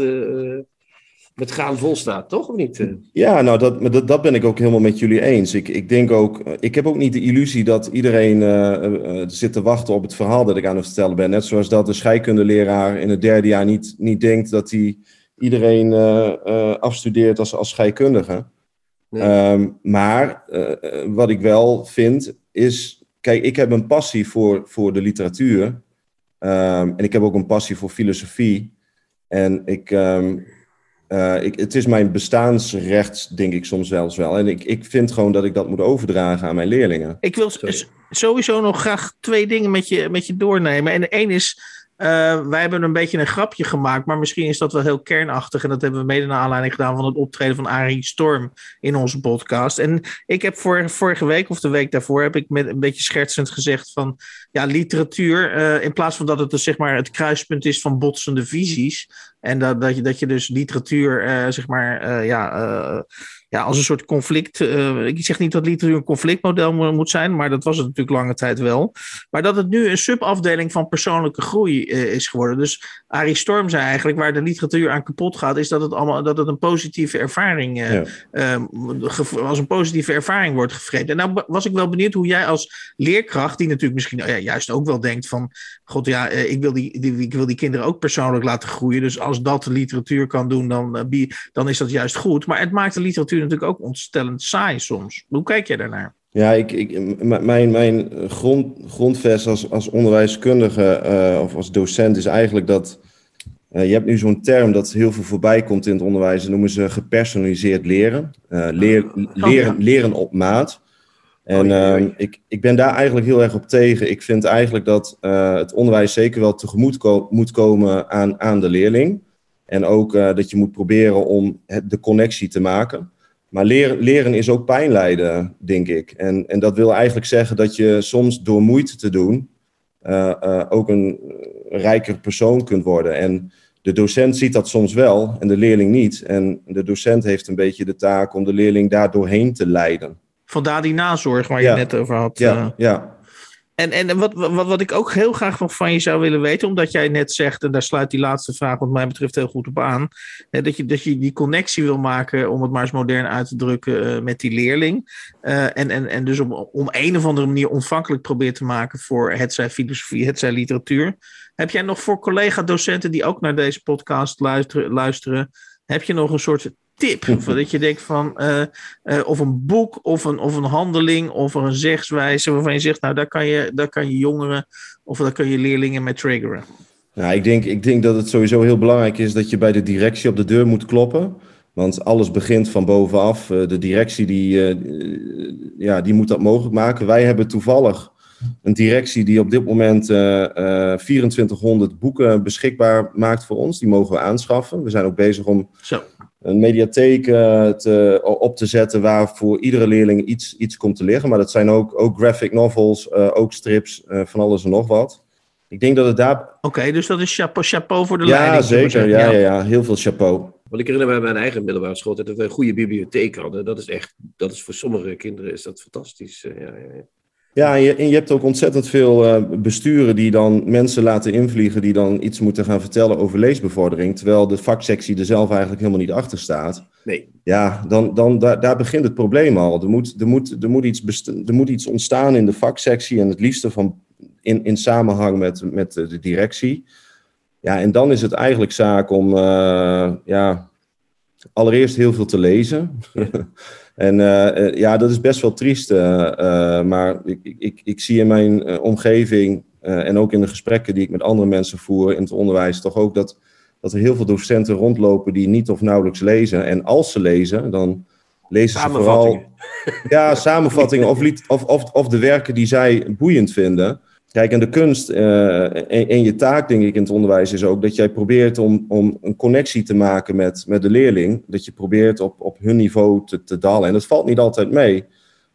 met gaan vol staat. Toch of niet? Eh, Ja, nou, dat, dat, dat ben ik ook helemaal met jullie eens. Ik, ik denk ook, eh, ik heb ook niet de illusie dat iedereen eh, zit te wachten op het verhaal dat ik aan het vertellen ben. Net zoals dat de scheikundeleraar in het derde jaar niet, niet denkt dat hij iedereen afstudeert als, als scheikundige. Nee. Ehm, maar wat ik wel vind is, kijk, ik heb een passie voor, voor de literatuur. Ehm, en ik heb ook een passie voor filosofie. En ik, ehm, eh, ik, het is mijn bestaansrecht, denk ik soms zelfs wel. En ik, ik vind gewoon dat ik dat moet overdragen aan mijn leerlingen. Ik wil Sorry. sowieso nog graag twee dingen met je, met je doornemen. En de één is, Uh, wij hebben een beetje een grapje gemaakt, maar misschien is dat wel heel kernachtig. En dat hebben we mede naar aanleiding gedaan van het optreden van Arie Storm in onze podcast. En ik heb voor, vorige week of de week daarvoor heb ik met een beetje schertsend gezegd van ja, literatuur, uh, in plaats van dat het dus, zeg maar het kruispunt is van botsende visies. En dat, dat, je, dat je dus literatuur, uh, zeg maar, ja ja, als een soort conflict. Uh, ik zeg niet dat literatuur een conflictmodel moet zijn, maar dat was het natuurlijk lange tijd wel. Maar dat het nu een subafdeling van persoonlijke groei uh, is geworden. Dus Arie Storm zei eigenlijk, waar de literatuur aan kapot gaat, is dat het, allemaal, dat het een positieve ervaring, uh, ja. als een positieve ervaring wordt gevreden. En nou was ik wel benieuwd hoe jij als leerkracht, die natuurlijk misschien oh ja, juist ook wel denkt van, god ja, ik wil die, die, ik wil die kinderen ook persoonlijk laten groeien. Dus als dat de literatuur kan doen, dan, dan is dat juist goed. Maar het maakt de literatuur natuurlijk ook ontstellend saai soms. Hoe kijk jij daarnaar? Ja, ik, ik, mijn, mijn grond, grondvest als, als onderwijskundige uh, of als docent is eigenlijk dat. Uh, je hebt nu zo'n term dat heel veel voorbij komt in het onderwijs. Dat noemen ze gepersonaliseerd leren. Uh, leer, oh, leren, leren op maat. En oh, ik, ik ben daar eigenlijk heel erg op tegen. Ik vind eigenlijk dat het onderwijs zeker wel tegemoet ko moet komen aan, aan de leerling. En ook dat je moet proberen om het, de connectie te maken. Maar leren, leren is ook pijn lijden, denk ik. En, en dat wil eigenlijk zeggen dat je soms door moeite te doen uh, uh, ook een rijker persoon kunt worden. En de docent ziet dat soms wel en de leerling niet. En de docent heeft een beetje de taak om de leerling daar doorheen te leiden. Vandaar die nazorg waar je het net over had. Ja, uh... ja. En, en wat, wat, wat ik ook heel graag nog van je zou willen weten, omdat jij net zegt, en daar sluit die laatste vraag wat mij betreft heel goed op aan, hè, dat, je, dat je die connectie wil maken, om het maar eens modern uit te drukken, uh, met die leerling. Uh, en, en, en dus om, om een of andere manier ontvankelijk probeert te maken voor het zij filosofie, het zij literatuur. Heb jij nog voor collega-docenten die ook naar deze podcast luisteren, luisteren heb je nog een soort tip. (laughs) dat je denkt van, uh, uh, of een boek, of een, of een handeling, of een zegswijze waarvan je zegt, nou daar kan je, daar kan je jongeren of daar kan je leerlingen mee triggeren. Nou, ik denk, ik denk dat het sowieso heel belangrijk is dat je bij de directie op de deur moet kloppen. Want alles begint van bovenaf. Uh, de directie die, ja, die moet dat mogelijk maken. Wij hebben toevallig een directie die op dit moment 2400 boeken beschikbaar maakt voor ons. Die mogen we aanschaffen. We zijn ook bezig om Zo een mediatheek uh, te, op te zetten waar voor iedere leerling iets, iets komt te liggen. Maar dat zijn ook, ook graphic novels, uh, ook strips, uh, van alles en nog wat. Ik denk dat het daar... Oké, okay, dus dat is chapeau, chapeau voor de ja, leiding. Zeker, ja, ja, ja, heel veel chapeau. Want ik herinner me bij mijn eigen middelbare school dat we een goede bibliotheek hadden. Dat is echt, dat is voor sommige kinderen is dat fantastisch. ja, ja, ja. Ja, en je, en je, hebt ook ontzettend veel uh, besturen die dan mensen laten invliegen die dan iets moeten gaan vertellen over leesbevordering, terwijl de vaksectie er zelf eigenlijk helemaal niet achter staat. Nee. Ja, dan, dan daar, daar begint het probleem al. Er moet, er, moet, er, moet iets er moet iets ontstaan in de vaksectie en het liefste van, in, in samenhang met, met de directie. Ja, en dan is het eigenlijk zaak om uh, ja, allereerst heel veel te lezen. Ja. (laughs) En uh, ja, dat is best wel triest. Uh, maar ik, ik, ik zie in mijn omgeving en ook in de gesprekken die ik met andere mensen voer in het onderwijs, toch ook dat, dat er heel veel docenten rondlopen die niet of nauwelijks lezen. En als ze lezen, dan lezen ze vooral. Ja, samenvattingen of, of, of, of de werken die zij boeiend vinden. Kijk, en de kunst uh, en, je taak, denk ik, in het onderwijs is ook dat jij probeert om, om een connectie te maken met, met de leerling. Dat je probeert op, op hun niveau te, te dalen. En dat valt niet altijd mee.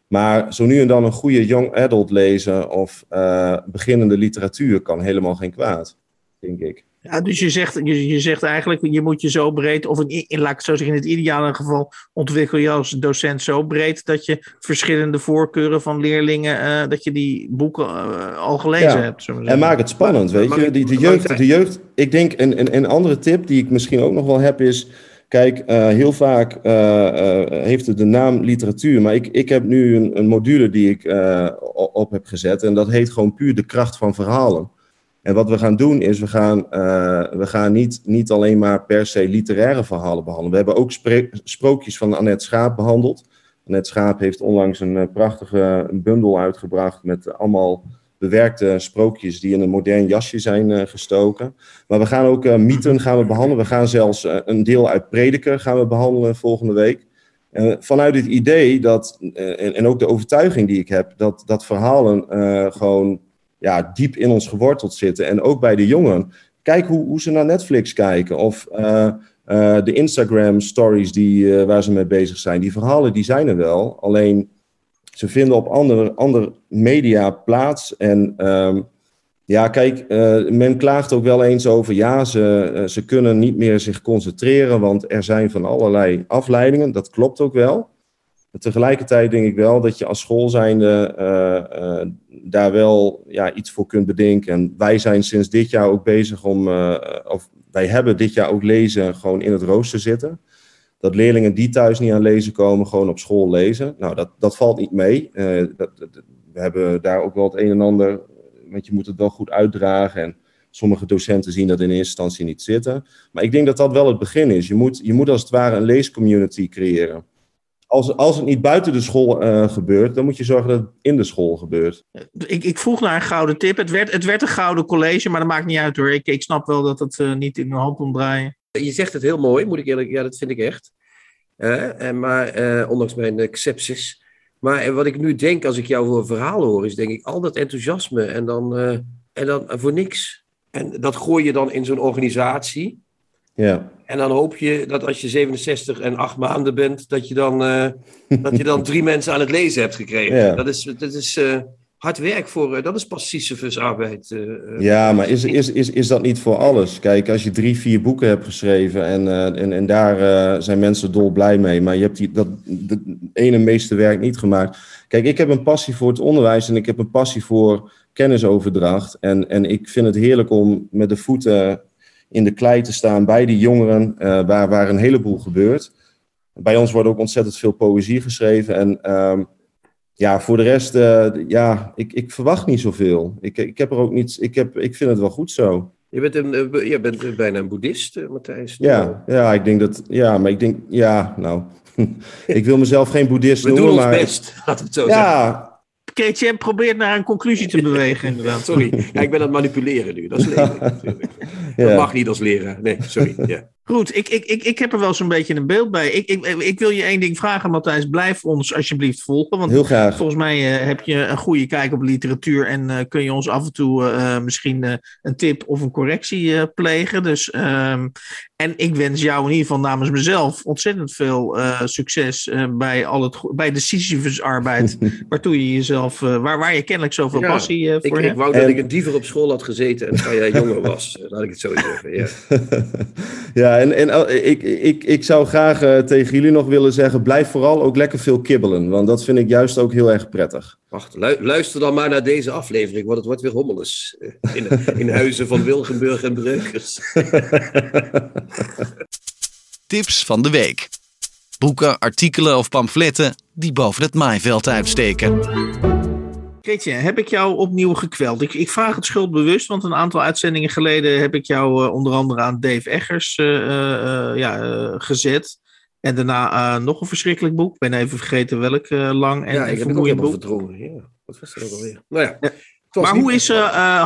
Maar zo nu en dan een goede young adult lezen of uh, beginnende literatuur kan helemaal geen kwaad, denk ik. Ja, dus je zegt, je, je zegt eigenlijk, je moet je zo breed, of in, in, laat ik zo zeggen, in het ideale geval ontwikkel je als docent zo breed dat je verschillende voorkeuren van leerlingen, uh, dat je die boeken uh, al gelezen ja. hebt. En maak het spannend, weet je. Die, de, jeugd, de jeugd, ik denk, een, een, een andere tip die ik misschien ook nog wel heb is, kijk, uh, heel vaak heeft het de naam literatuur, maar ik, ik heb nu een, een module die ik op heb gezet en dat heet gewoon puur de kracht van verhalen. En wat we gaan doen is, we gaan, uh, we gaan niet, niet alleen maar per se literaire verhalen behandelen. We hebben ook sprookjes van Annette Schaap behandeld. Annette Schaap heeft onlangs een uh, prachtige bundel uitgebracht met allemaal bewerkte sprookjes die in een modern jasje zijn uh, gestoken. Maar we gaan ook mythen gaan we behandelen. We gaan zelfs een deel uit Prediker gaan we behandelen volgende week. vanuit het idee dat, en, en, ook de overtuiging die ik heb, dat, dat verhalen gewoon ja, diep in ons geworteld zitten. En ook bij de jongeren. Kijk hoe, hoe ze naar Netflix kijken. Of uh, uh, de Instagram stories die, uh, waar ze mee bezig zijn. Die verhalen die zijn er wel. Alleen ze vinden op andere, andere media plaats. En um, ja, kijk, men klaagt ook wel eens over. Ja, ze, ze kunnen niet meer zich concentreren. Want er zijn van allerlei afleidingen. Dat klopt ook wel. Tegelijkertijd denk ik wel dat je als school zijnde uh, uh, daar wel ja, iets voor kunt bedenken. En wij zijn sinds dit jaar ook bezig om, uh, of wij hebben dit jaar ook lezen gewoon in het rooster zitten. Dat leerlingen die thuis niet aan lezen komen, gewoon op school lezen. Nou, dat, dat valt niet mee. Dat, we hebben daar ook wel het een en ander, want je moet het wel goed uitdragen. En sommige docenten zien dat in eerste instantie niet zitten. Maar ik denk dat dat wel het begin is. Je moet, je moet als het ware een leescommunity creëren als, als het niet buiten de school uh, gebeurt, dan moet je zorgen dat het in de school gebeurt. Ik, ik vroeg naar een gouden tip. Het werd, het werd een gouden college, maar dat maakt niet uit hoor. Ik, ik snap wel dat het uh, niet in de hand omdraaien. Je zegt het heel mooi, moet ik eerlijk Ja, dat vind ik echt. Uh, en maar, ondanks mijn scepsis. Maar wat ik nu denk als ik jouw verhaal hoor, is denk ik al dat enthousiasme en dan, en dan voor niks. En dat gooi je dan in zo'n organisatie. Ja. En dan hoop je dat als je 67 en 8 maanden bent, dat je dan, uh, dat je dan (laughs) drie mensen aan het lezen hebt gekregen. Ja. Dat is, dat is uh, hard werk voor, uh, dat is pas Sisyphus-arbeid. ja, maar is, is, is, is dat niet voor alles? Kijk, als je drie, vier boeken hebt geschreven en, en, en daar zijn mensen dol blij mee, maar je hebt die, dat de ene meeste werk niet gemaakt. Kijk, ik heb een passie voor het onderwijs en ik heb een passie voor kennisoverdracht. En, en ik vind het heerlijk om met de voeten in de klei te staan bij die jongeren, uh, waar, waar een heleboel gebeurt. Bij ons wordt ook ontzettend veel poëzie geschreven. En um, ja, voor de rest, uh, ja, ik, ik verwacht niet zoveel. Ik, ik heb er ook niets, ik, heb, ik vind het wel goed zo. Je bent, een, uh, je bent bijna een boeddhist, Matthijs. Ja, ja, ik denk dat, ja, maar ik denk, ja, nou, (laughs) ik wil mezelf geen boeddhist We noemen. We doen ons maar, best, (laughs) we het zo ja, zeggen. KTM probeert naar een conclusie te bewegen, (laughs) inderdaad. Sorry, ja, ik ben aan het manipuleren nu. Dat is (laughs) natuurlijk. Dat ja. mag niet als leraar. Nee, sorry. Ja. Goed, ik, ik, ik, ik heb er wel zo'n beetje een beeld bij. Ik, ik, ik wil je één ding vragen, Matthijs. Blijf ons alsjeblieft volgen. Want Heel graag. volgens mij uh, heb je een goede kijk op literatuur. En uh, kun je ons af en toe uh, misschien een tip of een correctie plegen. Dus, um, en ik wens jou in ieder geval namens mezelf ontzettend veel succes bij, al het, bij de Sisyphus-arbeid. (laughs) waartoe je jezelf, waar, waar je kennelijk zoveel ja, passie voor ik, hebt. Ik wou dat en... ik een diever op school had gezeten en dat jij jonger was. Laat ik het zo (laughs) zeggen. Ja. (laughs) ja, en, en uh, ik, ik, ik zou graag uh, tegen jullie nog willen zeggen: blijf vooral ook lekker veel kibbelen. Want dat vind ik juist ook heel erg prettig. Wacht, lu luister dan maar naar deze aflevering, want het wordt weer hommeles. In, in huizen van Wilgenburg en Breukers. (laughs) Tips van de week: boeken, artikelen of pamfletten die boven het maaiveld uitsteken. Kretje, heb ik jou opnieuw gekweld? Ik, ik vraag het schuldbewust, want een aantal uitzendingen geleden heb ik jou uh, onder andere aan Dave Eggers uh, uh, ja, gezet. En daarna nog een verschrikkelijk boek. Ik ben even vergeten welk lang en Ja, ik heb het ook helemaal verdrongen. Ja, wat was er ook alweer? Nou ja. ja. Maar hoe is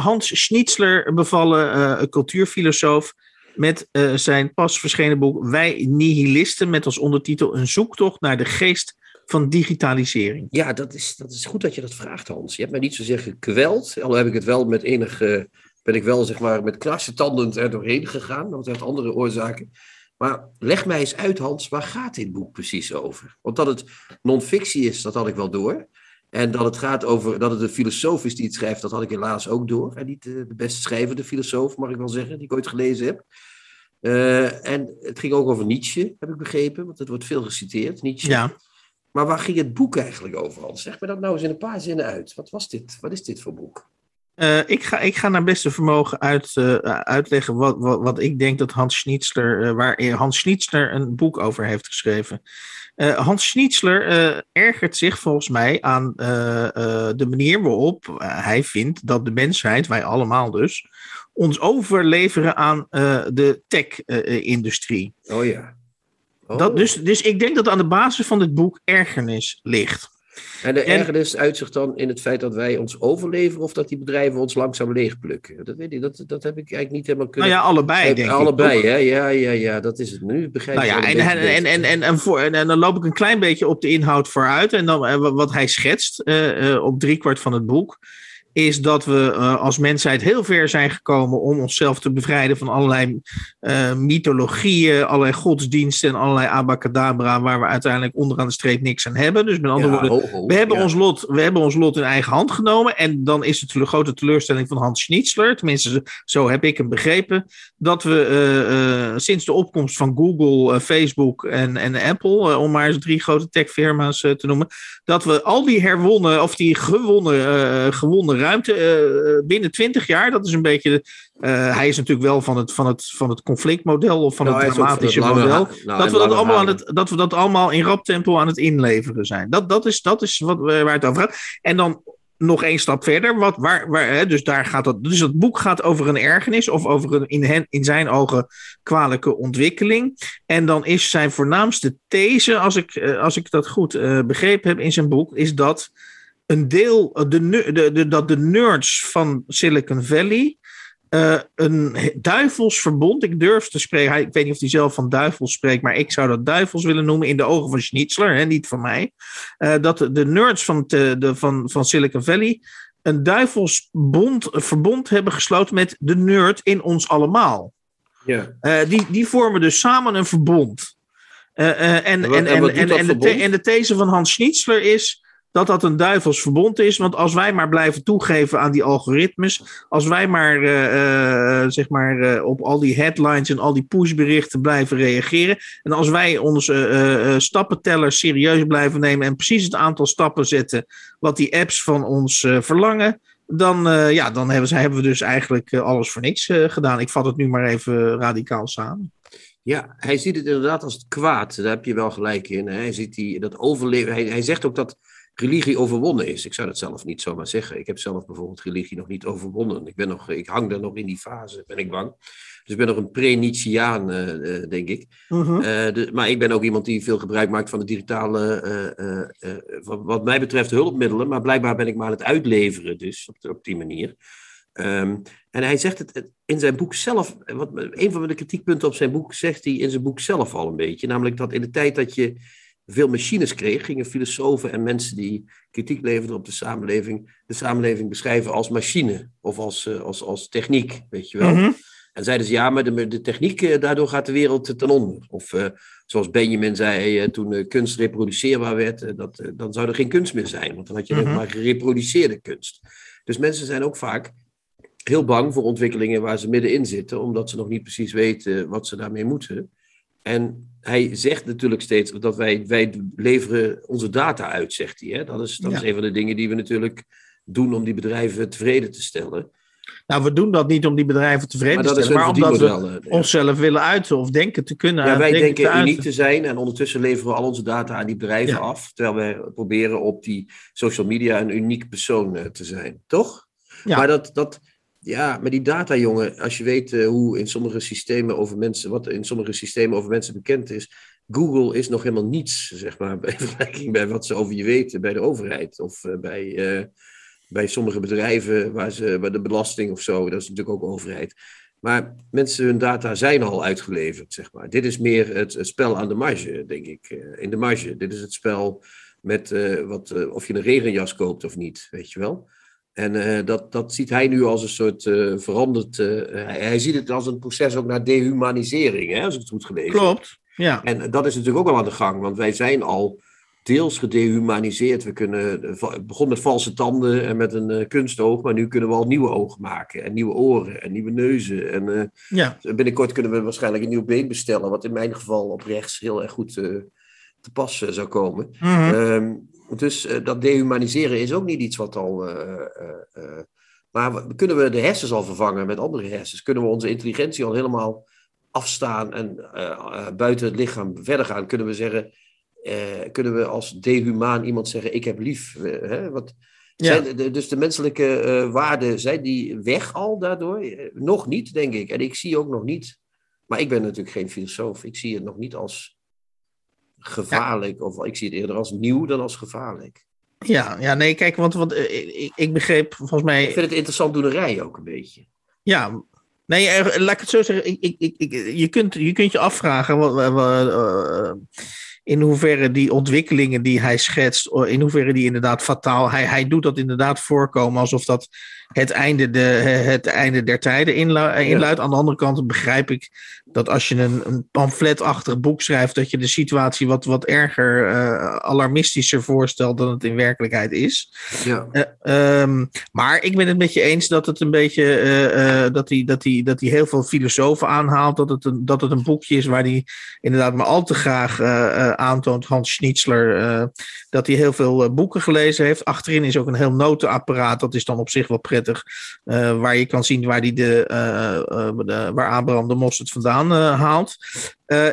Hans Schnitzler bevallen, cultuurfilosoof, met zijn pas verschenen boek Wij Nihilisten, met als ondertitel Een zoektocht naar de geest van digitalisering? Ja, dat is, dat is goed dat je dat vraagt, Hans. Je hebt mij niet zozeer gekweld, al heb ik het wel met enige, ben ik wel zeg maar met knarsetandend er doorheen gegaan, want uit andere oorzaken. Maar leg mij eens uit, Hans, waar gaat dit boek precies over? Want dat het non-fictie is, dat had ik wel door. En dat het gaat over, dat het een filosoof is die het schrijft, dat had ik helaas ook door. En niet de, de best schrijvende filosoof, mag ik wel zeggen, die ik ooit gelezen heb. Uh, en het ging ook over Nietzsche, heb ik begrepen, want het wordt veel geciteerd, Nietzsche. Ja. Maar waar ging het boek eigenlijk over, Hans? Zeg me dat nou eens in een paar zinnen uit. Wat was dit? Wat is dit voor boek? Uh, ik, ga, ik ga naar beste vermogen uit, uh, uitleggen wat, wat, wat, ik denk dat Hans Schnitzler, uh, waar Hans Schnitzler een boek over heeft geschreven. Hans Schnitzler ergert zich volgens mij aan de manier waarop hij vindt dat de mensheid, wij allemaal dus, ons overleveren aan de tech-industrie. oh ja. Oh. Dat, dus, dus ik denk dat aan de basis van dit boek ergernis ligt. En de ergernis uit zich dan in het feit dat wij ons overleveren of dat die bedrijven ons langzaam leegplukken? Dat weet ik, dat, dat heb ik eigenlijk niet helemaal kunnen... Nou ja, allebei denk allebei, ik. Allebei, hè? Ja, ja, ja, dat is het. Nu begrijp nou ja, en, en, en, en, en, en, voor, en, en, dan loop ik een klein beetje op de inhoud vooruit. En dan wat hij schetst uh, uh, op driekwart van het boek is dat we uh, als mensheid heel ver zijn gekomen om onszelf te bevrijden van allerlei uh, mythologieën, allerlei godsdiensten en allerlei abacadabra, waar we uiteindelijk onderaan de streep niks aan hebben. Dus met andere ja, woorden, ho, ho, we, hebben ja. ons lot, we hebben ons lot in eigen hand genomen. En dan is het de grote teleurstelling van Hans Schnitzler, tenminste zo heb ik hem begrepen, dat we uh, sinds de opkomst van Google, Facebook en, en Apple, om maar eens drie grote techfirma's te noemen, dat we al die herwonnen of die gewonnen, gewonnen ruimte binnen twintig jaar, dat is een beetje uh, hij is natuurlijk wel van het, van het, van het conflictmodel of van nou, het dramatische het model. Nou, dat, we dat, allemaal aan het, dat we dat allemaal in rap tempo aan het inleveren zijn. Dat, dat, is, dat is wat, waar het over gaat. En dan nog één stap verder. Wat, waar, waar, hè, dus, daar gaat dat, dus dat boek gaat over een ergernis of over een in, hen, in zijn ogen kwalijke ontwikkeling. En dan is zijn voornaamste these, als ik, als ik dat goed uh, begrepen heb in zijn boek, is dat een deel, de, de, de, dat de nerds van Silicon Valley uh, een duivelsverbond. Ik durf te spreken. Ik weet niet of hij zelf van duivels spreekt, maar ik zou dat duivels willen noemen in de ogen van Schnitzler, hè, niet van mij. Uh, dat de nerds van, te, de, van, van Silicon Valley een duivelsbond, een verbond hebben gesloten met de nerd in ons allemaal. Ja. Uh, die, die vormen dus samen een verbond. en, en, en, en, en, en, de, en de these van Hans Schnitzler is dat dat een duivels verbond is. Want als wij maar blijven toegeven aan die algoritmes, als wij maar, uh, uh, zeg maar uh, op al die headlines en al die pushberichten blijven reageren, en als wij onze stappenteller serieus blijven nemen en precies het aantal stappen zetten wat die apps van ons verlangen, dan, ja, dan hebben, ze, hebben we dus eigenlijk alles voor niks gedaan. Ik vat het nu maar even radicaal samen. Ja, hij ziet het inderdaad als het kwaad. Daar heb je wel gelijk in. Hij, ziet die, dat overleven. Hij zegt ook dat religie overwonnen is. Ik zou dat zelf niet zomaar zeggen. Ik heb zelf bijvoorbeeld religie nog niet overwonnen. Ik, ben nog, ik hang daar nog in die fase, ben ik bang. Dus ik ben nog een pre-Nietzscheaan, uh, denk ik. Uh, de, maar ik ben ook iemand die veel gebruik maakt van de digitale, wat, wat, mij betreft, hulpmiddelen. Maar blijkbaar ben ik maar aan het uitleveren, dus op, de, op die manier. Um, en hij zegt het in zijn boek zelf, wat, een van de kritiekpunten op zijn boek zegt hij in zijn boek zelf al een beetje. Namelijk dat in de tijd dat je veel machines kreeg, gingen filosofen en mensen die kritiek leverden op de samenleving, de samenleving beschrijven als machine of als, uh, als, als techniek, weet je wel. Mm -hmm. En zeiden ze, ja, maar de, de techniek, uh, daardoor gaat de wereld ten onder. Of uh, zoals Benjamin zei, toen kunst reproduceerbaar werd, dat, dan zou er geen kunst meer zijn, want dan had je mm -hmm. maar gereproduceerde kunst. Dus mensen zijn ook vaak heel bang voor ontwikkelingen waar ze middenin zitten, omdat ze nog niet precies weten wat ze daarmee moeten. En hij zegt natuurlijk steeds dat wij, wij leveren onze data uit, zegt hij. Hè? Dat, is, dat is een van de dingen die we natuurlijk doen om die bedrijven tevreden te stellen. Nou, we doen dat niet om die bedrijven tevreden te stellen, maar omdat we ja. onszelf willen uiten of denken te kunnen. Ja, wij denken, denken uniek te zijn en ondertussen leveren we al onze data aan die bedrijven ja. af, terwijl wij proberen op die social media een uniek persoon uh, te zijn, toch? Ja. Maar dat, dat, ja, maar die data, jongen, als je weet uh, hoe in sommige systemen over mensen, wat in sommige systemen over mensen bekend is. Google is nog helemaal niets, zeg maar, (laughs) bij vergelijking bij wat ze over je weten bij de overheid of uh, bij, uh, bij sommige bedrijven waar, ze, bij de belasting of zo. Dat is natuurlijk ook overheid. Maar mensen, hun data zijn al uitgeleverd, zeg maar. Dit is meer het, het spel aan de marge, denk ik. in de marge. Dit is het spel met wat, of je een regenjas koopt of niet, weet je wel. En uh, dat, dat ziet hij nu als een soort uh, veranderd. Uh, hij, hij, ziet het als een proces ook naar dehumanisering, hè, als ik het goed gelezen heb. Klopt. Ja. En dat is natuurlijk ook al aan de gang, want wij zijn al deels gedehumaniseerd. We kunnen, het begon met valse tanden en met een kunstoog, maar nu kunnen we al nieuwe ogen maken. En nieuwe oren en nieuwe neuzen. En ja. binnenkort kunnen we waarschijnlijk een nieuw been bestellen, wat in mijn geval op rechts heel erg goed te pas zou komen. Mm -hmm. um, dus uh, dat dehumaniseren is ook niet iets wat al. Uh, uh, maar kunnen we de hersens al vervangen met andere hersens? Kunnen we onze intelligentie al helemaal afstaan en buiten het lichaam verder gaan? Kunnen we zeggen. kunnen we als dehumaan iemand zeggen: Ik heb lief? Hè? Wat, ja. zijn de, dus de menselijke waarden, zijn die weg al daardoor? nog niet, denk ik. En ik zie ook nog niet. Maar ik ben natuurlijk geen filosoof. Ik zie het nog niet als gevaarlijk. Ja. Of ik zie het eerder als nieuw dan als gevaarlijk. Ja, ja nee, kijk, want, want uh, ik, ik, begreep volgens mij. Ik vind het interessant doenerij ook een beetje. Ja, nee, uh, laat ik het zo zeggen. Ik, ik, ik, je, kunt, je kunt je afvragen. Uh, in hoeverre die ontwikkelingen die hij schetst, in hoeverre die inderdaad fataal. Hij, hij doet dat inderdaad voorkomen alsof dat het einde, de, het einde der tijden inluidt. Aan de andere kant begrijp ik dat als je een, een pamfletachtig boek schrijft, dat je de situatie wat, wat erger, uh, alarmistischer voorstelt dan het in werkelijkheid is. Ja. Uh, um, maar ik ben het met je eens dat het een beetje, uh, dat hij dat die, dat die heel veel filosofen aanhaalt, dat het, een, dat het een boekje is waar hij inderdaad maar al te graag aantoont, Hans Schnitzler, dat hij heel veel boeken gelezen heeft. Achterin is ook een heel notenapparaat, dat is dan op zich wel prettig, waar je kan zien waar, die de, de, waar Abraham de Mos het vandaan haalt.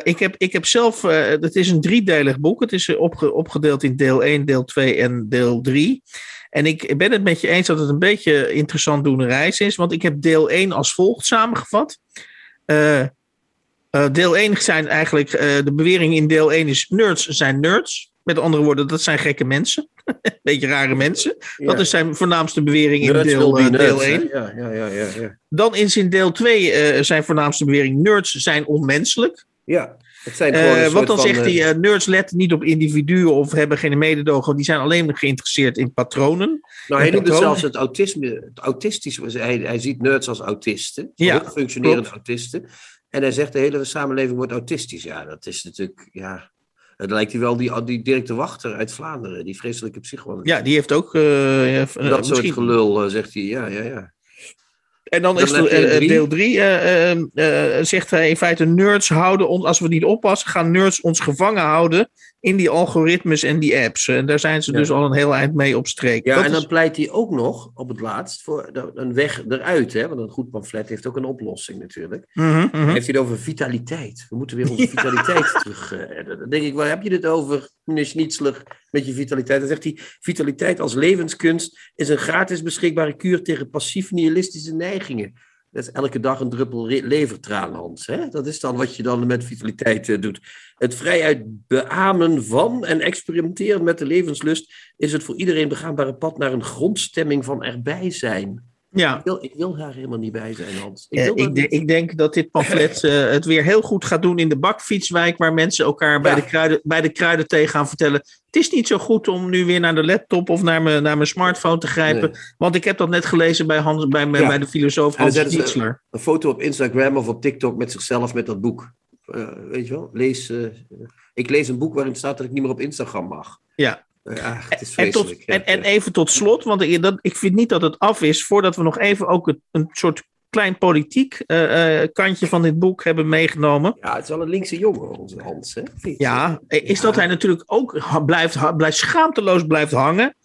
Ik, heb, ik heb zelf, het is een driedelig boek. Het is opge opgedeeld in deel 1, deel 2 en deel 3. En ik ben het met je eens dat het een beetje interessant doen reis is. Want ik heb deel 1 als volgt samengevat. deel 1 zijn eigenlijk, de bewering in deel 1 is nerds zijn nerds. Met andere woorden, dat zijn gekke mensen. (laughs) Beetje rare mensen. Ja. Dat is zijn voornaamste bewering in deel, uh, deel 1. Ja, ja, ja, ja, ja. Dan is in deel 2 uh, zijn voornaamste bewering nerds zijn onmenselijk. Ja, het zijn gewoon uh, Want dan van, zegt hij, nerds letten niet op individuen of hebben geen mededogen. Die zijn alleen geïnteresseerd in patronen. Nou, hij noemt het zelfs het autisme. Het autistisch, hij, hij ziet nerds als autisten. Ja, functionerende autisten. En hij zegt de hele samenleving wordt autistisch. Ja, dat is natuurlijk... Ja, dan lijkt hij wel die, die Dirk de Wachter uit Vlaanderen, die vreselijke psycholoog. Ja, die heeft ook. Uh, dat uh, soort misschien... gelul, uh, zegt hij. Ja, ja, ja. En dan, dan is er, deel 3, zegt hij in feite: nerds houden ons, als we niet oppassen, gaan nerds ons gevangen houden in die algoritmes en die apps. En daar zijn ze ja. dus al een heel eind mee op streek. Ja, dat en dan is... pleit hij ook nog op het laatst voor een weg eruit. Hè? Want een goed pamflet heeft ook een oplossing natuurlijk. Mm -hmm, mm -hmm. heeft hij het over vitaliteit. We moeten weer onze ja. vitaliteit (laughs) terug. Uh, dan denk ik, waar heb je het over, meneer Schnitzler, met je vitaliteit? Dan zegt hij, vitaliteit als levenskunst is een gratis beschikbare kuur tegen passief nihilistische neigingen. Dat is elke dag een druppel levertraan, Hans. Hè? Dat is dan wat je dan met vitaliteit uh, doet. Het vrijuit beamen van en experimenteren met de levenslust is het voor iedereen begaanbare pad naar een grondstemming van erbij zijn. Ja. Ik, wil, ik wil daar helemaal niet bij zijn, Hans. Ik, uh, ik, de, ik, denk dat dit pamflet uh, (laughs) het weer heel goed gaat doen in de bakfietswijk, waar mensen elkaar ja. bij, de kruiden, bij de kruidenthee gaan vertellen. Het is niet zo goed om nu weer naar de laptop of naar mijn, naar mijn smartphone te grijpen. Nee. Want ik heb dat net gelezen bij, Hans, bij, ja. bij de filosoof Hans Schnitzler. Een, een foto op Instagram of op TikTok met zichzelf met dat boek. Uh, weet je wel? Lees, ik lees een boek waarin staat dat ik niet meer op Instagram mag. Ja, ja, het is en, tot, en, en, even tot slot, want ik, dat, ik vind niet dat het af is voordat we nog even ook het, een soort klein politiek uh, uh, kantje van dit boek hebben meegenomen. Ja, het is wel een linkse jongen, onze Hans. Hè? Ja, is dat hij natuurlijk ook blijft, blijft schaamteloos blijft hangen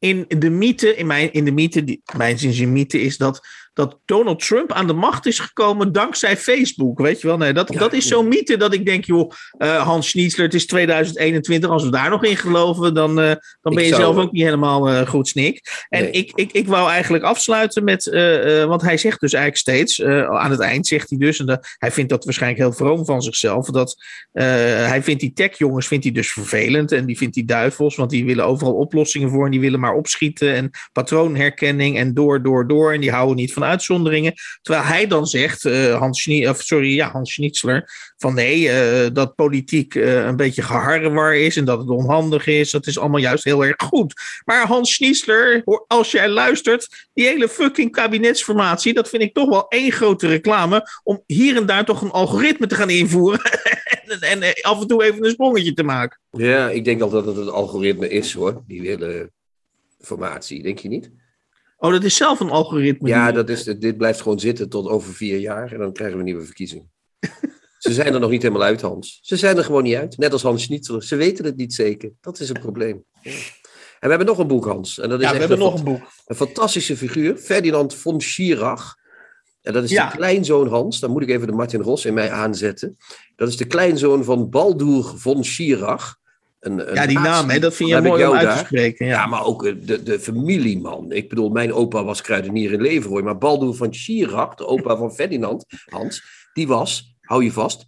in de mythe, in, mijn, in de mythe, die, mijn zin in mythe is dat, dat Donald Trump aan de macht is gekomen dankzij Facebook. Weet je wel, nee, dat, Ja, dat is zo'n mythe dat ik denk, joh, uh, Hans Schnitzler, het is 2021, als we daar nog in geloven, dan, uh, dan ben je zelf ook niet helemaal uh, goed snik. En Nee. ik, ik, ik wou eigenlijk afsluiten met, want hij zegt dus eigenlijk steeds, aan het eind zegt hij dus, en dat, hij vindt dat waarschijnlijk heel vroom van zichzelf, dat hij vindt die tech-jongens vindt hij dus vervelend en die vindt hij duivels, want die willen overal oplossingen voor en die willen maar opschieten en patroonherkenning en door, door, door en die houden niet van uitzonderingen. Terwijl hij dan zegt, uh, Hans, Schnie, of sorry, ja, Hans Schnitzler, van nee, uh, dat politiek uh, een beetje geharrewar is en dat het onhandig is, dat is allemaal juist heel erg goed. Maar Hans Schnitzler, als jij luistert, die hele fucking kabinetsformatie, dat vind ik toch wel één grote reclame om hier en daar toch een algoritme te gaan invoeren (laughs) en, en, en af en toe even een sprongetje te maken. Ja, ik denk al dat het een algoritme is hoor, die hele formatie, denk je niet? Oh, dat is zelf een algoritme. Ja, dat is, dit blijft gewoon zitten tot over vier jaar en dan krijgen we een nieuwe verkiezing. (laughs) Ze zijn er nog niet helemaal uit, Hans. Ze zijn er gewoon niet uit. Net als Hans Schnitzler. Ze weten het niet zeker. Dat is een probleem. Ja. En we hebben nog een boek, Hans. En dat is Ja, we echt hebben een, nog een boek. een fantastische figuur. Ferdinand von Schirach. En dat is Ja. de kleinzoon Hans. Dan moet ik even de Martin Ros in mij aanzetten. Dat is de kleinzoon van Baldur von Schirach. Een, een Ja, die naam, hè, dat vind je mooi om uit te spreken. Ja, Ja. maar ook eh, de, de familieman. Ik bedoel, mijn opa was kruidenier in Leverhooy. Maar Baldur van Schirach, de opa van Ferdinand, Hans, die was, hou je vast,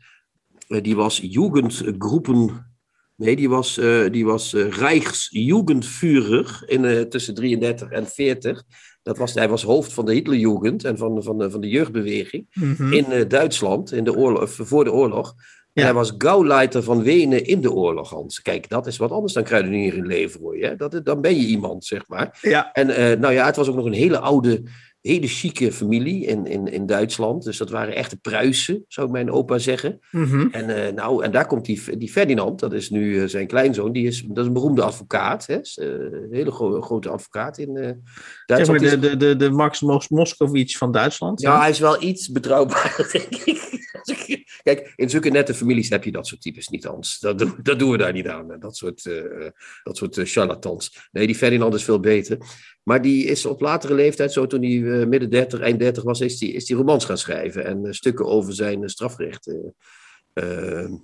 eh, die was Jugendgroepen. Nee, die was, eh die was Rijksjugendführer in, tussen 33 en 40. Dat was, hij was hoofd van de Hitlerjugend en van, van, de, van de jeugdbeweging Mhm. in Duitsland in de oorlog, voor de oorlog. En hij was gauwleiter van Wenen in de oorlog, Hans. Kijk, dat is wat anders dan kruidenier in leven, hoor je. Dat, dan ben je iemand, zeg maar. Ja. En uh, nou ja, het was ook nog een hele oude hele chique familie in, in, in Duitsland. Dus dat waren echte Pruisen, zou mijn opa zeggen. Mm -hmm. En, uh, nou, en daar komt die, die Ferdinand, dat is nu uh, zijn kleinzoon, die is, dat is een beroemde advocaat. Hè? Een hele gro grote advocaat in. Zeg maar de, de, de, de Max Mos Moskovits van Duitsland. Ja, hij is wel iets betrouwbaarder, (laughs) denk ik. Kijk, in zulke nette families heb je dat soort types niet, Hans. Dat, doen, dat doen we daar niet aan, dat soort, dat soort charlatans. Nee, die Ferdinand is veel beter. Maar die is op latere leeftijd, zo toen hij uh, midden 30, eind 30 was, is die, is die romans gaan schrijven. En uh, stukken over zijn strafrecht.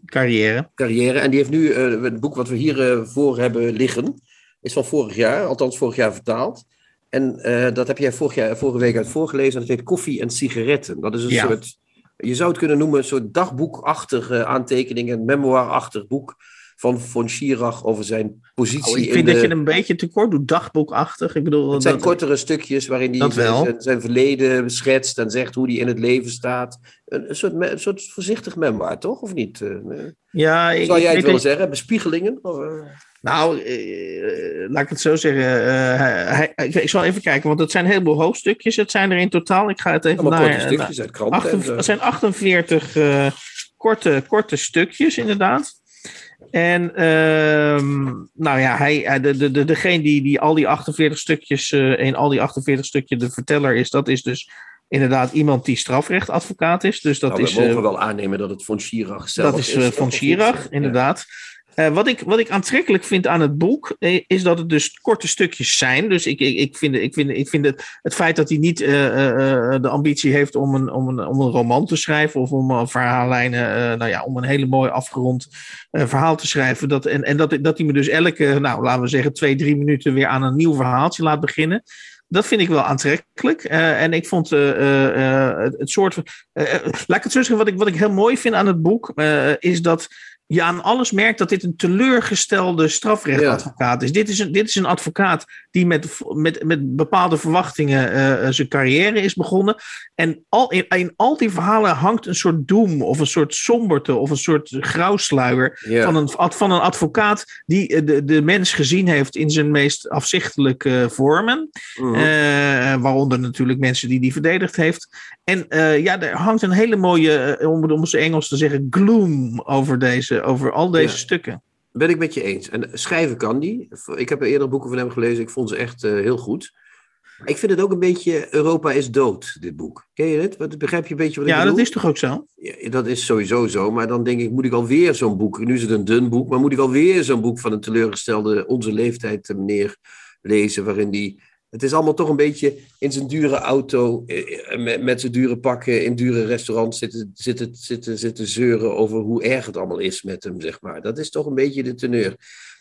carrière. carrière. En die heeft nu het boek wat we hier voor hebben liggen. Is van vorig jaar, althans vorig jaar vertaald. En dat heb jij vorig jaar, vorige week uit voorgelezen. En dat heet Koffie en Sigaretten. Dat is een Ja. soort, je zou het kunnen noemen, een soort dagboekachtig aantekening. Een memoirachtig boek van Von Schirach over zijn positie Oh, ik in vind de... dat je een beetje tekort doet, dagboekachtig. Ik bedoel, Het zijn dat- kortere stukjes waarin hij zijn, zijn, verleden schetst en zegt hoe hij in het leven staat. Een, een, soort, me- een soort voorzichtig memoir, toch? Of niet? Eh, ja, Zou ik jij het willen zeggen? Bespiegelingen? Of, eh, Nou, eh, laat ik het zo zeggen. eh, hij, hij- ik zal even kijken, want het zijn een heleboel hoofdstukjes. Het zijn er in totaal, ik ga het even naar... korte stukjes uit kranten. Het zijn 48 eh, korte, korte stukjes, inderdaad. En ehm, nou ja, hij, de, de, de, degene die, die al die 48 stukjes, eh, in al die 48 stukjes de verteller is, dat is dus inderdaad iemand die strafrechtadvocaat is. Dus dat Nou, is, we mogen eh, wel aannemen dat het Von Schirach zelf dat is eh, toch? van? Schirach, Ja. Eh, wat, ik, wat ik aantrekkelijk vind aan het boek, eh, is dat het dus korte stukjes zijn. Dus ik, ik, ik vind, ik vind, ik vind het, het feit dat hij niet eh, de ambitie heeft om een, om, een, om een roman te schrijven of om verhaallijnen, nou ja, om een hele mooi afgerond verhaal te schrijven. Dat, en en dat, dat hij me dus elke, nou laten we zeggen, twee, drie minuten weer aan een nieuw verhaaltje laat beginnen. Dat vind ik wel aantrekkelijk. En ik vond het, soort. laat ik het zo zeggen, wat ik, wat ik heel mooi vind aan het boek, is dat je aan alles merkt dat dit een teleurgestelde strafrechtadvocaat is. Dit is een, dit is een advocaat die met, met, met bepaalde verwachtingen eh, eh, zijn carrière is begonnen. En al, in, in al die verhalen hangt een soort doem of een soort somberte of een soort grauwsluier van, een, van een advocaat die eh, de, de mens gezien heeft in zijn meest afzichtelijke vormen. Mhm. Waaronder natuurlijk mensen die die verdedigd heeft. En ja, er hangt een hele mooie, om het om het Engels te zeggen, gloom over, deze, over al deze stukken. Ben ik met je eens. En schrijven kan die. Ik heb eerder boeken van hem gelezen. Ik vond ze echt eh, heel goed. Ik vind het ook een beetje Europa is dood, dit boek. Ken je het? Wat, begrijp je een beetje wat ik Ja, bedoel? dat is toch ook zo? Ja, dat is sowieso zo. Maar dan denk ik, moet ik alweer zo'n boek... Nu is het een dun boek, maar moet ik alweer zo'n boek van een teleurgestelde onze leeftijd eh, meneer lezen, waarin die... Het is allemaal toch een beetje in zijn dure auto, eh, eh, met, met zijn dure pakken, in dure restaurants zitten, zitten, zitten, zitten zeuren over hoe erg het allemaal is met hem, zeg maar. Dat is toch een beetje de teneur.